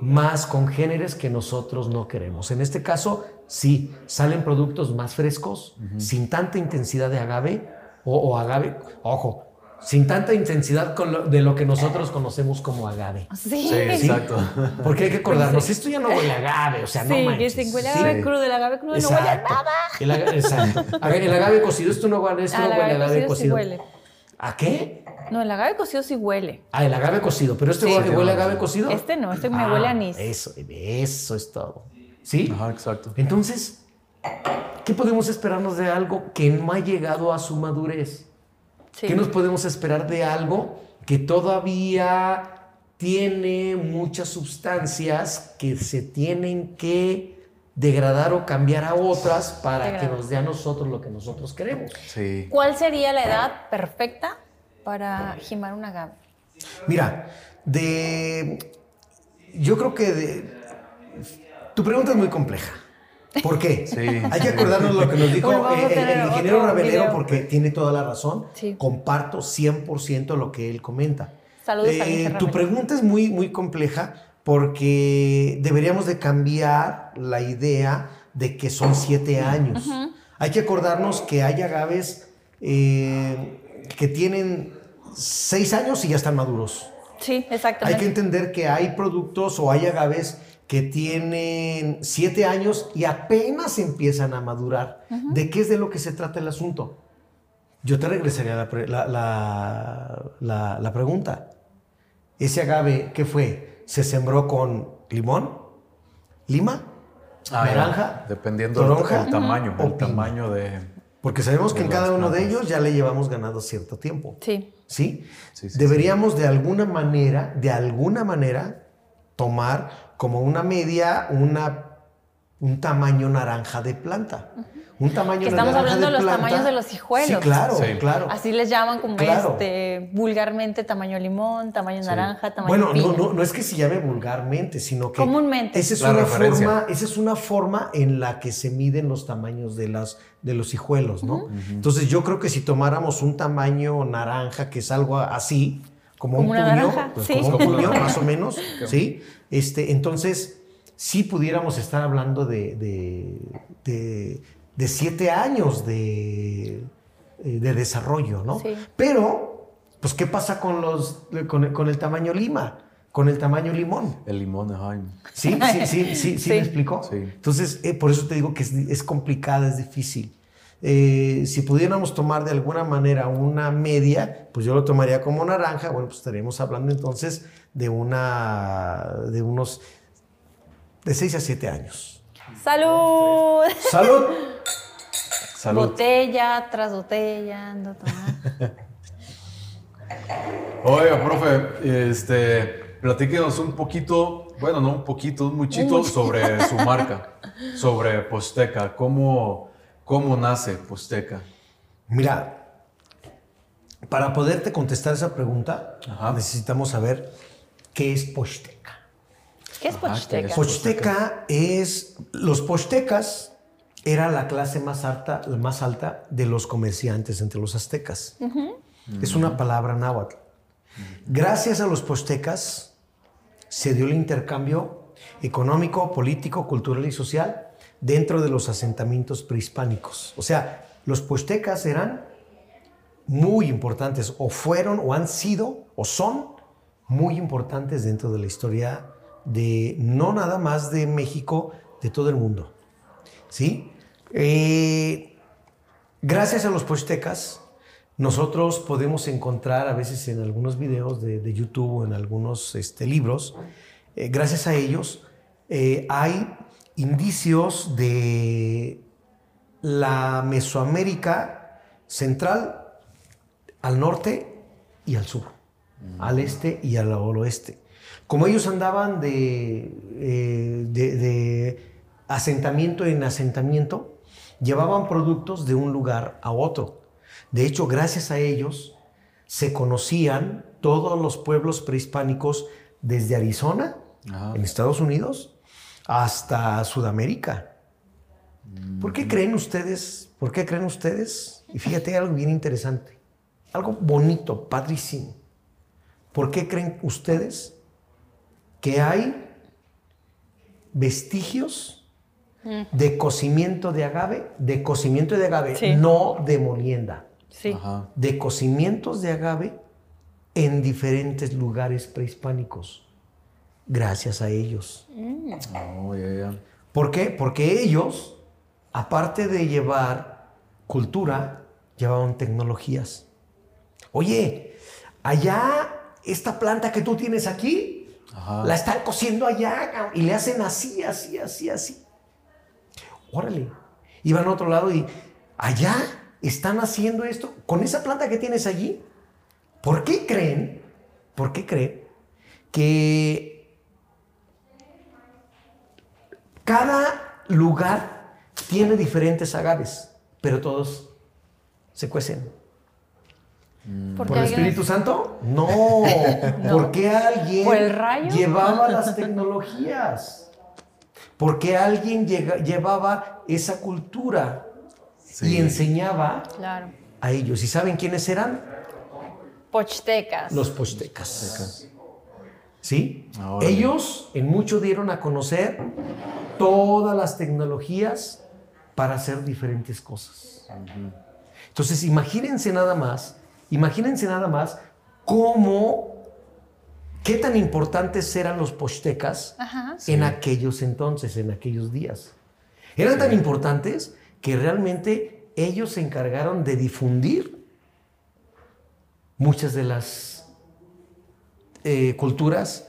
más congéneres que nosotros no queremos. En este caso, sí, salen productos más frescos, sin tanta intensidad de agave o, o agave, ojo, sin tanta intensidad con lo- de lo que nosotros conocemos como agave. Sí. Sí, exacto. Porque hay que acordarnos, esto ya no huele a agave, o sea, no Sí, que manches. se huele a Sí. agave crudo, el agave crudo no huele a nada. El aga- exacto. A ver, El agave cocido, esto no huele, esto Ah, no el huele a agave agave cocido sí huele. ¿A qué? No, el agave cocido sí huele. Ah, el agave cocido. ¿Pero este Sí. huele, huele a agave cocido? Este no, este me Ah, huele a anís. Eso, eso es todo. ¿Sí? Ajá, exacto. Entonces, ¿qué podemos esperarnos de algo que no ha llegado a su madurez? Sí. ¿Qué nos podemos esperar de algo que todavía tiene muchas sustancias que se tienen que degradar o cambiar a otras para que nos dé a nosotros lo que nosotros queremos? Sí. ¿Cuál sería la edad perfecta para gimar un agave? Mira, de. Yo creo que de- tu pregunta es muy compleja. ¿Por qué? Sí, Hay que acordarnos lo que nos dijo Bueno, a eh, el, ingeniero Rabelero porque tiene toda la razón. Sí. Comparto 100% lo que él comenta. Saludos al Eh, ingeniero Tu pregunta es muy, muy compleja porque deberíamos de cambiar la idea de que son siete años. Hay que acordarnos que hay agaves eh, que tienen seis años y ya están maduros. Sí, Hay que exactamente. entender que hay productos o hay agaves que tienen siete años y apenas empiezan a madurar. ¿De qué es de lo que se trata el asunto? Yo te regresaría la, pre- la- la- la- la pregunta. ¿Ese agave qué fue? ¿Se sembró con limón? ¿Lima? Ah, naranja, Dependiendo toronja del tamaño, o el piña. tamaño de... Porque sabemos que en cada uno de ellos ya le llevamos ganado cierto tiempo. Sí. ¿Sí? Sí, sí, Deberíamos de alguna manera, de alguna manera, tomar como una media una, un tamaño naranja de planta. Un tamaño Que estamos naranja hablando de los planta. tamaños de los hijuelos. Sí, claro, Sí. claro. Así les llaman como Claro. este vulgarmente tamaño limón, tamaño naranja, tamaño Bueno, piña. no, no, no es que se llame vulgarmente, sino que Comúnmente. Esa es, La una referencia. forma, esa es una forma en la que se miden los tamaños de, las, de los hijuelos, ¿no? Entonces yo creo que si tomáramos un tamaño naranja, que es algo así, como, Como un una puño, pues, sí. como un Como una puño, naranja. más o menos, ¿sí? Este, entonces, sí pudiéramos estar hablando de, de, de- de siete años de, eh, de desarrollo, ¿no? Sí. Pero, pues, ¿qué pasa con, los, con, el, con el tamaño lima? Con el tamaño limón. El limón, ajá. Sí, sí, sí, sí, sí, Sí. me explicó. Sí. Entonces, eh, por eso te digo que es, es complicada, es difícil. Eh, si pudiéramos tomar de alguna manera una media, pues yo lo tomaría como naranja. Bueno, pues estaríamos hablando entonces de una, de unos, de 6 a 7 años. ¡Salud! ¡Salud! Salud. Botella tras botella, ando tomando. Oiga, profe, este, platíquenos un poquito, bueno, no un poquito, un muchito muchito. sobre su marca, sobre Posteca, cómo, cómo nace Posteca. Mira, para poderte contestar esa pregunta, Ajá. necesitamos saber qué es Posteca. ¿Qué es Ajá? ¿qué es? Posteca es. Los postecas era la clase más alta, la más alta de los comerciantes entre los aztecas. Es una palabra náhuatl. Gracias a los postecas se dio el intercambio económico, político, cultural y social dentro de los asentamientos prehispánicos. O sea, los postecas eran muy importantes, o fueron, o han sido, o son muy importantes dentro de la historia de no nada más de México, de todo el mundo. ¿Sí? Eh, gracias a los postecas, nosotros podemos encontrar a veces en algunos videos de, de YouTube o en algunos este, libros, eh, gracias a ellos, eh, hay indicios de la Mesoamérica central al norte y al sur, al este y al oeste. Como ellos andaban de, eh, de- de asentamiento en asentamiento, llevaban productos de un lugar a otro. De hecho, gracias a ellos se conocían todos los pueblos prehispánicos desde Arizona, Ajá. en Estados Unidos, hasta Sudamérica. ¿Por qué creen ustedes? ¿Por qué creen ustedes? Y fíjate algo bien interesante, algo bonito, padrísimo. ¿Por qué creen ustedes que hay vestigios de cocimiento de agave, de cocimiento de agave, Sí. no de molienda, Sí. Ajá. de cocimientos de agave en diferentes lugares prehispánicos? Gracias a ellos. Oh, ya, ya. ¿Por qué? Porque ellos, aparte de llevar cultura, llevaban tecnologías. Oye, allá, esta planta que tú tienes aquí, Ajá. la están cociendo allá y le hacen así, así, así, así. Órale. Iban a otro lado y allá están haciendo esto con esa planta que tienes allí. ¿Por qué creen? ¿Por qué creen que cada lugar tiene diferentes agaves, pero todos se cuecen? ¿Por ¿Por qué el alguien- Espíritu Santo? No, porque alguien ¿Por el rayo? llevaba las tecnologías. Porque alguien llega- llevaba esa cultura Sí. y enseñaba Claro. a ellos. ¿Y saben quiénes eran? Pochtecas. Los postecas. ¿Sí? Ahora. Ellos en mucho dieron a conocer todas las tecnologías para hacer diferentes cosas. Entonces, imagínense nada más, imagínense nada más cómo, qué tan importantes eran los postecas Ajá. en aquellos entonces, en aquellos días. Eran tan importantes que realmente ellos se encargaron de difundir muchas de las eh, culturas,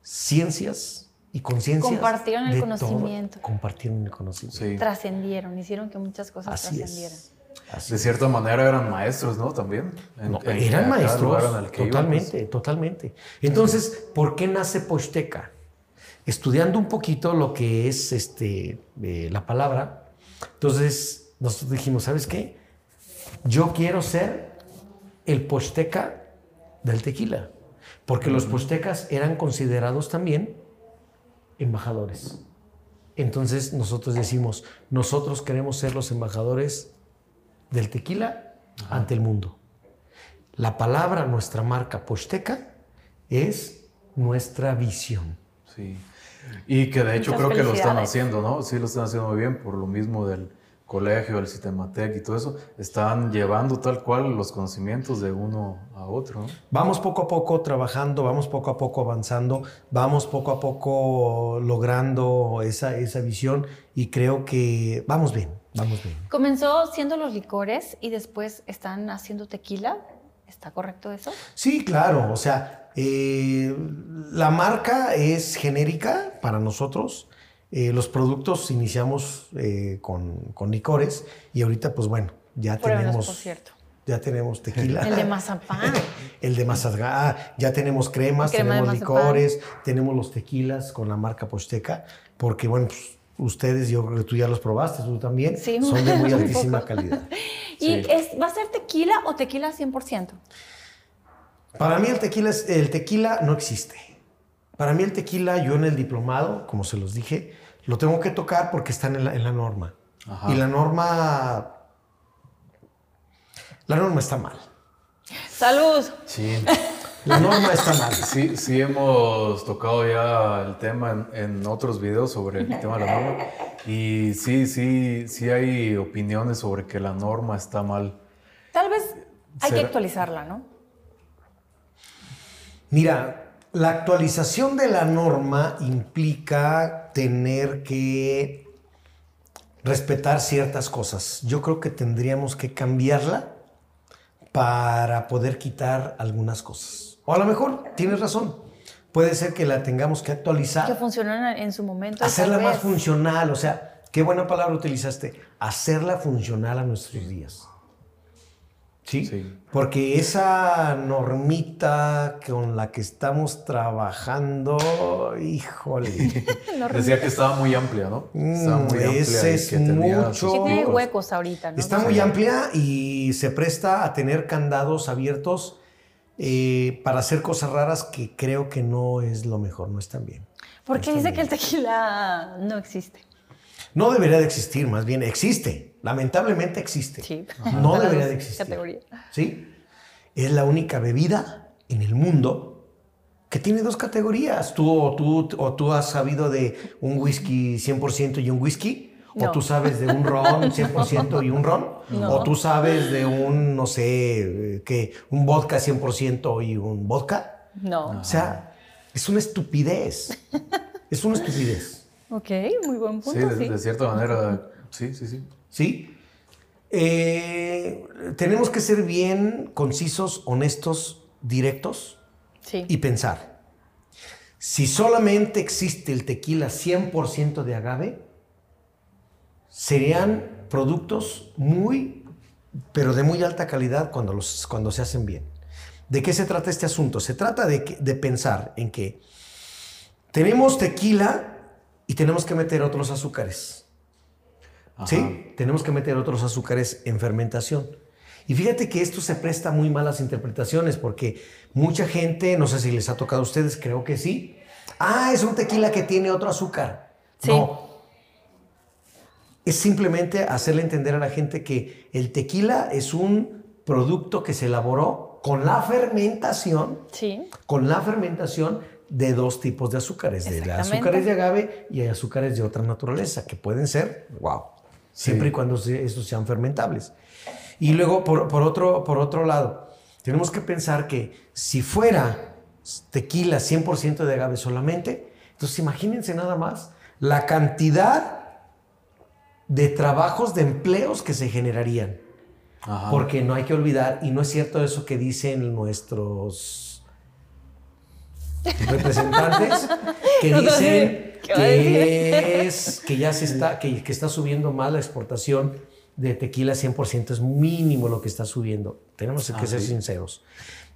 ciencias y conciencia. Compartieron el conocimiento. todo. Compartieron el conocimiento. Sí. Trascendieron, hicieron que muchas cosas Así trascendieran. es. Así De cierta manera eran maestros, ¿no? También. En- No, en eran maestros, totalmente, pues. totalmente. Entonces, ¿por qué nace Posteca? Estudiando un poquito lo que es este, eh, la palabra, entonces nosotros dijimos, ¿sabes qué? Yo quiero ser el Posteca del tequila, porque los postecas eran considerados también embajadores. Entonces nosotros decimos, nosotros queremos ser los embajadores del tequila ante el mundo. La palabra, nuestra marca Posteca, es nuestra visión. Sí. Y que de hecho Muchas creo que lo están haciendo, ¿no? Sí, lo están haciendo muy bien por lo mismo del colegio, el Sistematec y todo eso. Están llevando tal cual los conocimientos de uno a otro, ¿no? Vamos poco a poco trabajando, vamos poco a poco avanzando, vamos poco a poco logrando esa, esa visión y creo que vamos bien, vamos bien. Comenzó siendo los licores y después están haciendo tequila. ¿Está correcto eso? Sí, claro, o sea, eh, la marca es genérica para nosotros. Eh, los productos iniciamos eh, con, con licores y ahorita, pues bueno, ya tenemos, por cierto. ya tenemos tequila. El de mazapán. El de mazapán. Ah, ya tenemos cremas, Crema tenemos licores, tenemos los tequilas con la marca Posteca, porque bueno, pues, ustedes, yo creo que tú ya los probaste, tú también, Sí, son de muy altísima poco. calidad. ¿Y Sí. es, va a ser tequila o tequila 100%? Para mí el tequila, es- el tequila no existe. Para mí el tequila, yo en el diplomado, como se los dije, lo tengo que tocar porque está en la, en la norma. Ajá. Y la norma, la norma está mal. ¡Salud! Sí. La norma está mal. Sí, sí hemos tocado ya el tema en, en otros videos sobre el tema de la norma. Y sí, sí, sí hay opiniones sobre que la norma está mal. Tal vez hay que Será- actualizarla, ¿no? Mira, la actualización de la norma implica tener que respetar ciertas cosas. Yo creo que tendríamos que cambiarla para poder quitar algunas cosas. O a lo mejor tienes razón. Puede ser que la tengamos que actualizar. Que funcionó en, su momento. hacerla más funcional, o sea, qué buena palabra utilizaste, hacerla funcional a nuestros días. ¿Sí? Sí. Porque esa normita con la que estamos trabajando, híjole, Decía que estaba muy amplia, ¿no? Estaba Mm, muy amplia. ese es que tenía mucho. Que tiene huecos ahorita, ¿no? está muy amplia y se presta a tener candados abiertos eh, para hacer cosas raras que creo que no es lo mejor, no están bien. ¿Por qué dice que el tequila no existe? No debería de existir, más bien existe. Lamentablemente existe. Sí. No debería de existir. categoría. ¿Sí? Es la única bebida en el mundo que tiene dos categorías. ¿Tú o tú, o tú has sabido de un whisky 100% y un whisky? ¿O No. tú sabes de un ron 100% y un ron? No. ¿O tú sabes de un, no sé, que un vodka 100% y un vodka? No. O sea, es una estupidez. Es una estupidez. Ok, muy buen Sí, punto. de, Sí, de cierta manera, sí, sí, sí. ¿Sí? Eh, tenemos que ser bien concisos, honestos, directos Sí. y pensar. Si solamente existe el tequila 100% de agave, serían productos muy, pero de muy alta calidad cuando, los, cuando se hacen bien. ¿De qué se trata este asunto? Se trata de pensar en que tenemos tequila y tenemos que meter otros azúcares. Ajá. ¿Sí? Tenemos que meter otros azúcares en fermentación. Y fíjate que esto se presta a muy malas interpretaciones porque mucha gente, no sé si les ha tocado a ustedes, creo que sí. Ah, es un tequila que tiene otro azúcar. Sí. No. Es simplemente hacerle entender a la gente que el tequila es un producto que se elaboró con la fermentación Sí. con la fermentación de dos tipos de azúcares, de azúcares de agave y azúcares de otra naturaleza, que pueden ser, wow, siempre y cuando estos sean fermentables. Y luego, por, por otro, por otro lado, tenemos que pensar que si fuera tequila 100% de agave solamente, entonces imagínense nada más la cantidad de trabajos, de empleos que se generarían. Ajá. Porque no hay que olvidar, y no es cierto eso que dicen nuestros representantes que dicen que es que ya se está que, que está subiendo más la exportación de tequila 100% es mínimo lo que está subiendo. Tenemos que Ah, ser sí. sinceros.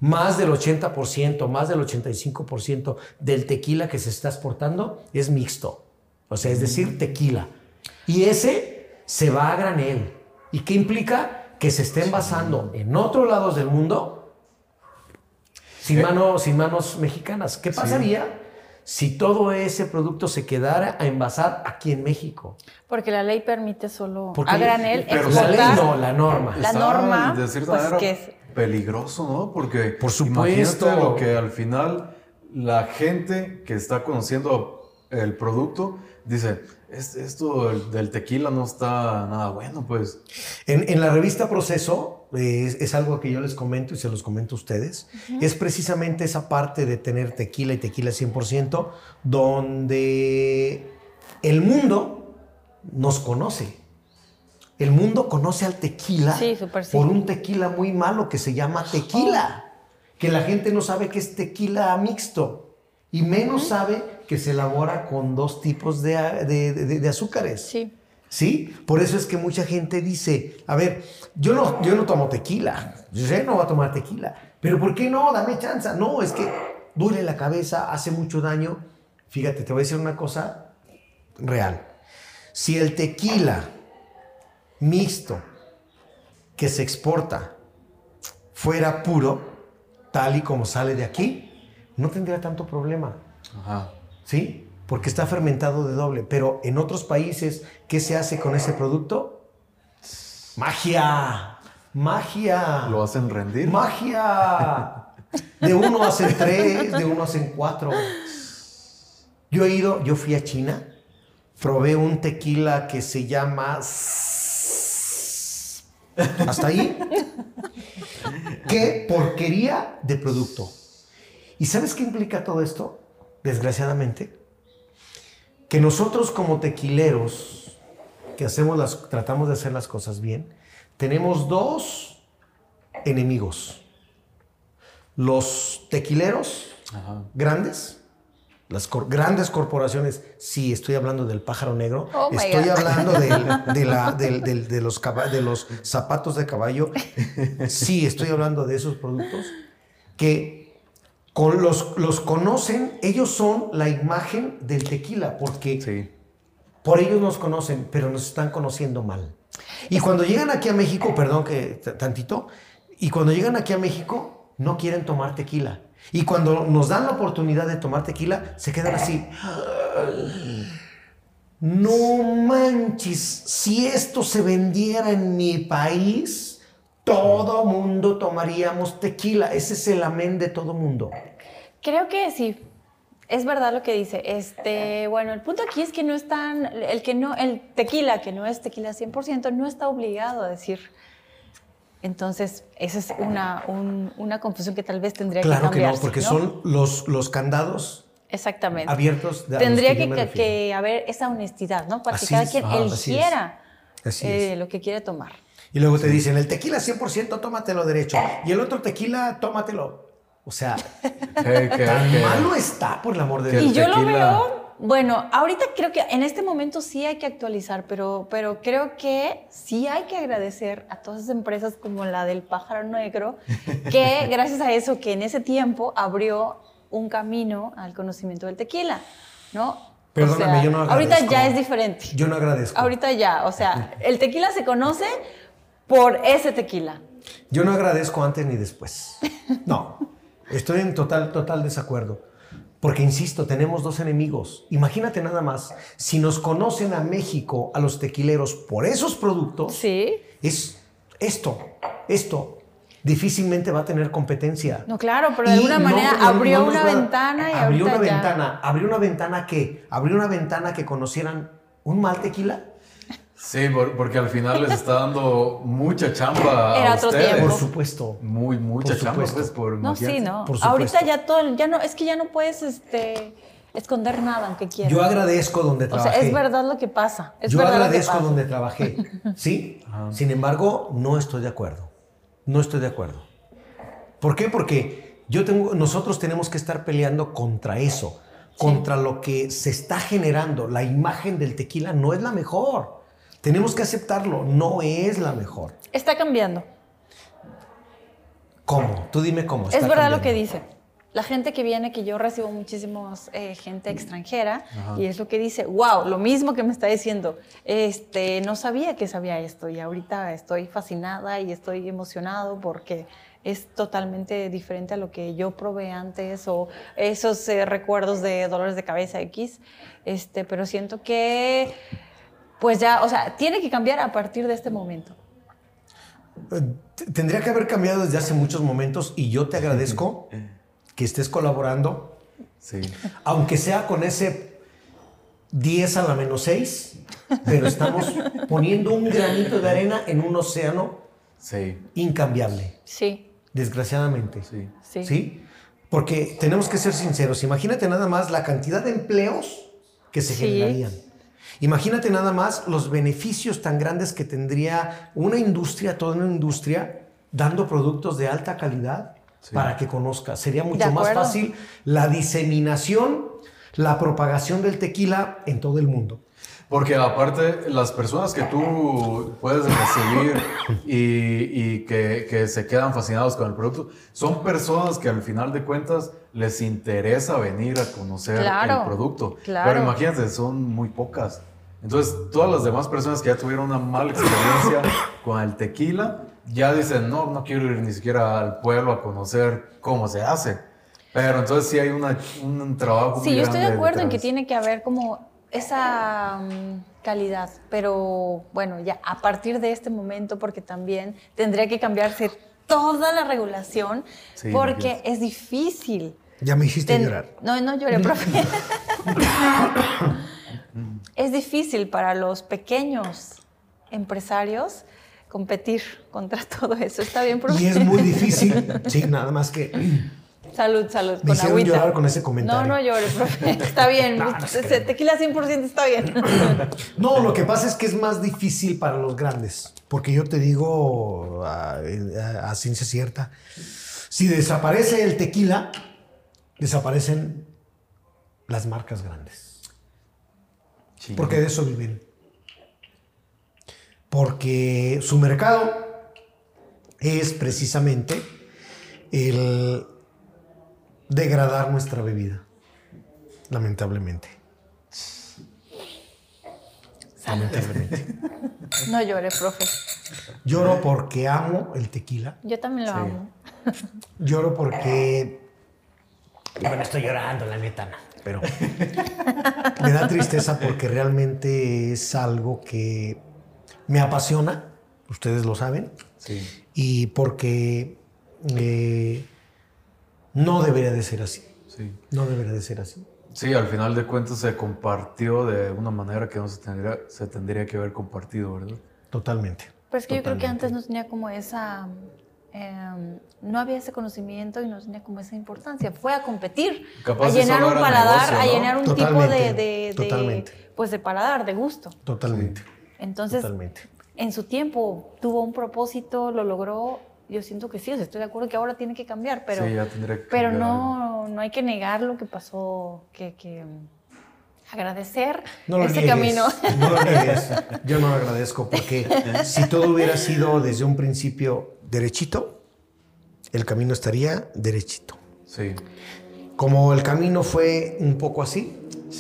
Más del 80%, más del 85% del tequila que se está exportando es mixto. O sea, es decir, tequila. Y ese se va a granel. ¿Y qué implica? Que se esté envasando en otros lados del mundo sin, mano- sin manos mexicanas. ¿Qué pasaría si todo ese producto se quedara a envasar aquí en México? Porque la ley permite solo Porque a granel pero la ley no, la norma. La norma, de cierta pues, manera, que es- peligroso, ¿no? Porque Por supuesto. imagínate lo que al final la gente que está conociendo el producto dice, "Es- esto del, tequila no está nada bueno, pues. En, en la revista Proceso, eh, es, es algo que yo les comento y se los comento a ustedes, es precisamente esa parte de tener tequila y tequila 100%, donde el mundo nos conoce. El mundo conoce al tequila Sí, súper sí. por un tequila muy malo que se llama tequila, que la gente no sabe que es tequila mixto y menos sabe que se elabora con dos tipos de- de- de azúcares. Sí. ¿Sí? Por eso es que mucha gente dice, a ver, yo no, yo no tomo tequila, yo no voy a tomar tequila, pero ¿por qué no? Dame chance. No, es que duele la cabeza, hace mucho daño. Fíjate, te voy a decir una cosa real. Si el tequila mixto que se exporta fuera puro, tal y como sale de aquí, no tendría tanto problema. Ajá. ¿sí? Porque está fermentado de doble. Pero en otros países, ¿qué se hace con ese producto? ¡Magia! ¡Magia! Lo hacen rendir. ¡Magia! De uno hacen tres, de uno hacen cuatro. Yo he ido, yo fui a China, probé un tequila que se llama... Hasta ahí. ¡Qué porquería de producto! ¿Y sabes qué implica todo esto? Desgraciadamente, que nosotros como tequileros, que hacemos las, tratamos de hacer las cosas bien, tenemos dos enemigos. Los tequileros Ajá. grandes, las cor- grandes corporaciones, sí, estoy hablando del pájaro negro, Oh estoy hablando del- de, la- del- del- de los caba- de los zapatos de caballo, sí, estoy hablando de esos productos que con los, los conocen, ellos son la imagen del tequila, porque Sí. por ellos nos conocen, pero nos están conociendo mal. Y cuando llegan aquí a México, perdón que tantito, y cuando llegan aquí a México, no quieren tomar tequila. Y cuando nos dan la oportunidad de tomar tequila, se quedan así. No manches, si esto se vendiera en mi país, todo mundo tomaríamos tequila. Ese es el amén de todo mundo. Creo que sí. Es verdad lo que dice. Este, bueno, el punto aquí es que no están, el que no, el tequila, que no es tequila 100%, no está obligado a decir. Entonces, esa es una, un- una confusión que tal vez tendría que Claro que cambiarse. no, porque ¿no? son los, los candados Exactamente. abiertos de Tendría que haber esa honestidad, ¿no? Para Así que cada es, quien es. eligiera Así eh, es. lo que quiere tomar. Y luego te dicen, el tequila 100%, tómatelo derecho. Y el otro tequila, tómatelo. O sea, tan que- malo está, por el amor de Dios. Y yo lo veo, bueno, ahorita creo que en este momento sí hay que actualizar, pero, pero creo que sí hay que agradecer a todas esas empresas como la del pájaro negro, que gracias a eso que en ese tiempo abrió un camino al conocimiento del tequila, ¿no? O Perdóname, sea, yo no Ahorita agradezco. ya es diferente. Yo no agradezco. Ahorita ya, o sea, el tequila se conoce por ese tequila. Yo no agradezco antes ni después. No, estoy en total, total desacuerdo. Porque, insisto, tenemos dos enemigos. Imagínate nada más, si nos conocen a México, a los tequileros, por esos productos, Sí. es esto, esto difícilmente va a tener competencia. No, claro, pero de Y alguna no, manera no, abrió una va- ventana y abrió una ya- ventana, abrió una ventana que, abrió una ventana que conocieran un mal tequila. Sí, por- porque al final les está dando mucha chamba Era a otro ustedes. tiempo. Por supuesto. Muy, mucha Por chamba, supuesto. pues, por No, sí, no. Por. Ahorita ya todo, ya no, es que ya no puedes este, esconder nada aunque quieras. Yo agradezco donde o trabajé. sea, es verdad lo que pasa. Es Yo verdad lo que agradezco pasa. donde trabajé, ¿sí? Sin embargo, no estoy de acuerdo. No estoy de acuerdo. ¿Por qué? Porque Yo tengo, nosotros tenemos que estar peleando contra eso, contra lo que se está generando. La imagen del tequila no es la mejor. Tenemos que aceptarlo, no es la mejor. Está cambiando. ¿Cómo? Tú dime cómo. Es está verdad lo cambiando. que dice. La gente que viene, que yo recibo muchísimos eh, gente extranjera, y es lo que dice, wow, lo mismo que me está diciendo, este, no sabía que sabía esto, y ahorita estoy fascinada y estoy emocionado porque es totalmente diferente a lo que yo probé antes o esos eh, recuerdos de dolores de cabeza X, este, pero siento que, pues ya, o sea, tiene que cambiar a partir de este momento. Eh, Tendría que haber cambiado desde hace muchos momentos y yo te agradezco que estés colaborando, Sí. aunque sea con ese 10 a la menos 6, pero estamos poniendo un granito de arena en un océano Sí. incambiable, Sí, desgraciadamente. Sí. sí. ¿Sí? Porque tenemos que ser sinceros. Imagínate nada más la cantidad de empleos que se Sí. generarían. Imagínate nada más los beneficios tan grandes que tendría una industria, toda una industria, dando productos de alta calidad Sí. para que conozca. Sería mucho más fácil la diseminación, la propagación del tequila en todo el mundo. Porque aparte, las personas que tú puedes recibir y, y que, que se quedan fascinados con el producto, son personas que al final de cuentas les interesa venir a conocer Claro, el producto. claro. Pero imagínate, son muy pocas. Entonces, todas las demás personas que ya tuvieron una mala experiencia con el tequila, ya dicen, no, no quiero ir ni siquiera al pueblo a conocer cómo se hace. Pero entonces sí hay una, un trabajo Sí, muy yo estoy de acuerdo en que detrás. tiene que haber como esa mm, calidad, pero bueno, ya a partir de este momento, porque también tendría que cambiarse toda la regulación, Sí, porque es difícil. Ya me hiciste Ten- llorar. No, no lloré, profe. es difícil para los pequeños empresarios competir contra todo eso. ¿Está bien, profe? Y es muy difícil. Sí, nada más que Salud, salud. Me con hicieron agüita. llorar con ese comentario. No, no llores, profe. Está bien. No, no se Ese Tequila 100% está bien. No, lo que pasa es que es más difícil para los grandes, porque yo te digo a, a- a ciencia cierta, si desaparece el tequila, desaparecen las marcas grandes, Sí. porque de eso viven. Porque su mercado es precisamente el degradar nuestra bebida, lamentablemente. Lamentablemente. No llore, profe. Lloro porque amo el tequila. Yo también lo Sí. amo. Lloro porque. Bueno, estoy llorando, la neta, no, Pero me da tristeza porque realmente es algo que me apasiona. Ustedes lo saben. Sí. Y porque eh, no debería de ser así. Sí. No debería de ser así. Sí, al final de cuentas se compartió de una manera que no se tendría, se tendría que haber compartido, ¿verdad? Totalmente. Pero es que yo creo que antes no tenía como esa. eh, no había ese conocimiento y no tenía como esa importancia. Fue a competir, Capaz a llenar un paladar, negocio, a llenar un tipo de, Totalmente, de- de- totalmente. pues de paladar, de gusto. Totalmente. Entonces, Totalmente. en su tiempo tuvo un propósito, lo logró. Yo siento que sí, o sea, estoy de acuerdo que ahora tiene que cambiar, pero, sí, ya tendría que pero algo. no, no hay que negar lo que pasó, que, que agradecer No lo ese niegues, camino. No lo niegues. Yo no lo agradezco porque si todo hubiera sido desde un principio derechito, el camino estaría derechito. Sí, Como el camino fue un poco así,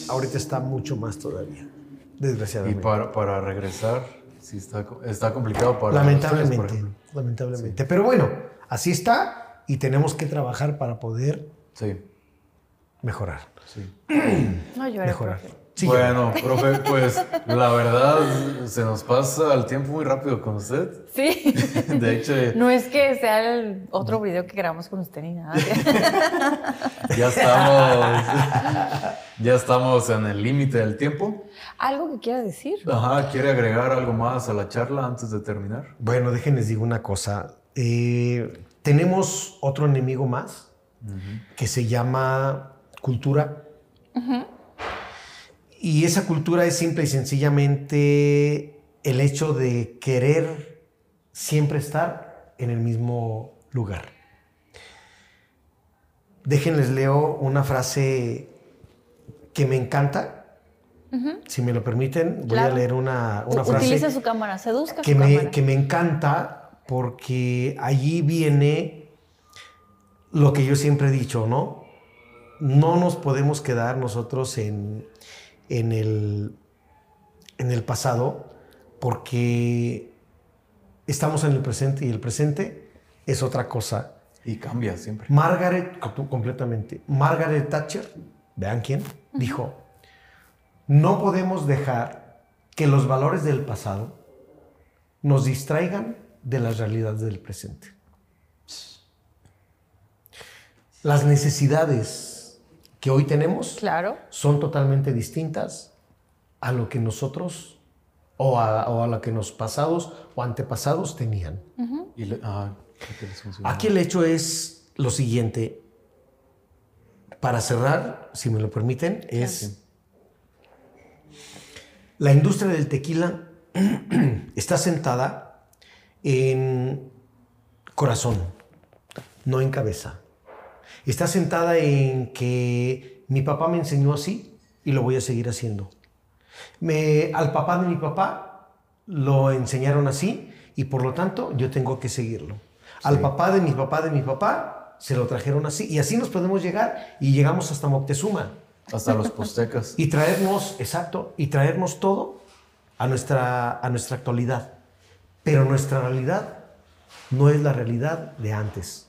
ahorita está mucho más todavía. y Desgraciadamente. para, para regresar, sí está, está complicado para ustedes, por lamentablemente. Pero bueno, así está y tenemos que trabajar para poder Sí, mejorar. sí. No llores, Mejorar. profe. Sí, bueno, profe, pues la verdad se nos pasa el tiempo muy rápido con usted. Sí. De hecho, No es que sea el otro video que grabamos con usted ni nada. ya estamos, ya estamos en el límite del tiempo. ¿Algo que quiera decir? Ajá, ¿quiere agregar algo más a la charla antes de terminar? Bueno, déjenles digo una cosa. Eh, tenemos otro enemigo más que se llama cultura. Y esa cultura es simple y sencillamente el hecho de querer siempre estar en el mismo lugar. Déjenles leo una frase que me encanta. Si me lo permiten, voy a leer una, frase Utilice su cámara, seduzca que su me, cámara. que me encanta porque allí viene lo que yo siempre he dicho, ¿no? No nos podemos quedar nosotros en, en, el, en el pasado porque estamos en el presente y el presente es otra cosa. Y cambia siempre. Margaret, co- completamente, Margaret Thatcher, vean quién, dijo, no podemos dejar que los valores del pasado nos distraigan de las realidades del presente. Las necesidades que hoy tenemos Claro. son totalmente distintas a lo que nosotros o a, o a lo que los pasados o antepasados tenían. Y le- ah. Aquí el hecho es lo siguiente. Para cerrar, si me lo permiten, es la industria del tequila está sentada en corazón, no en cabeza. Está sentada en que mi papá me enseñó así y lo voy a seguir haciendo. Me, al papá de mi papá lo enseñaron así y por lo tanto yo tengo que seguirlo. Al papá de mi papá de mi papá se lo trajeron así y así nos podemos llegar y llegamos hasta Moctezuma Hasta los postecas. y traernos, exacto, y traernos todo a nuestra, a nuestra actualidad. Pero nuestra realidad no es la realidad de antes.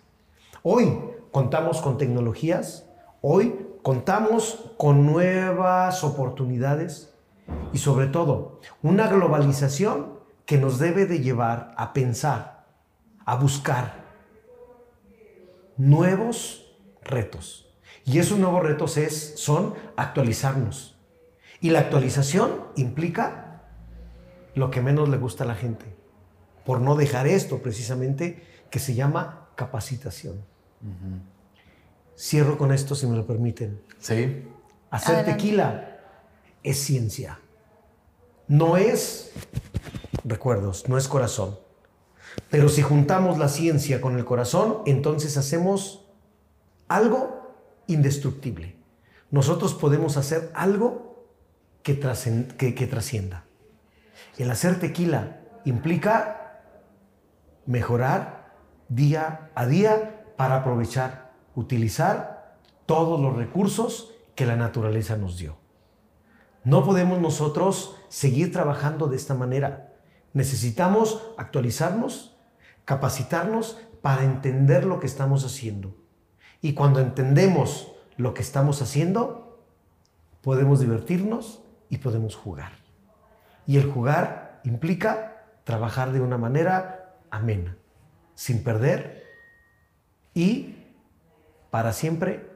Hoy contamos con tecnologías, hoy contamos con nuevas oportunidades y sobre todo una globalización que nos debe de llevar a pensar, a buscar nuevos retos. Y esos nuevos retos es, son actualizarnos. Y la actualización implica lo que menos le gusta a la gente, por no dejar esto precisamente que se llama capacitación. Cierro con esto, si me lo permiten. Sí. Hacer Adelante. tequila es ciencia. No es recuerdos, no es corazón. Pero si juntamos la ciencia con el corazón, entonces hacemos algo indestructible. Nosotros podemos hacer algo que, trascienda. El hacer tequila implica mejorar día a día para aprovechar, utilizar todos los recursos que la naturaleza nos dio. No podemos nosotros seguir trabajando de esta manera. Necesitamos actualizarnos, capacitarnos para entender lo que estamos haciendo. Y cuando entendemos lo que estamos haciendo, podemos divertirnos y podemos jugar. Y el jugar implica trabajar de una manera amena, sin perder y para siempre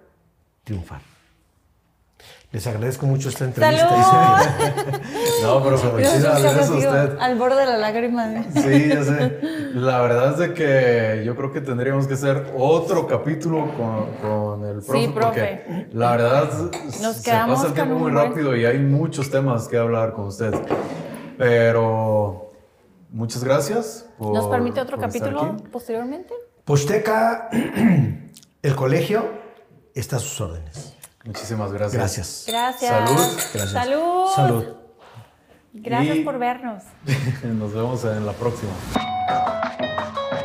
triunfar. Les agradezco mucho esta entrevista. ¡Salud! No, pero felicidades a usted. Al borde de la lágrima. ¿eh? Sí, ya sé. La verdad es de que yo creo que tendríamos que hacer otro capítulo con, con el profe. Sí, profe. Porque la verdad Nos se quedamos pasa el tiempo muy rápido y hay muchos temas que hablar con usted. Pero muchas gracias. Por, ¿Nos permite otro capítulo posteriormente? Posteca, el colegio, está a sus órdenes. Muchísimas gracias. Gracias. Gracias. Salud. Gracias. Salud. Salud. Gracias Y- por vernos. Nos vemos en la próxima. Thank you.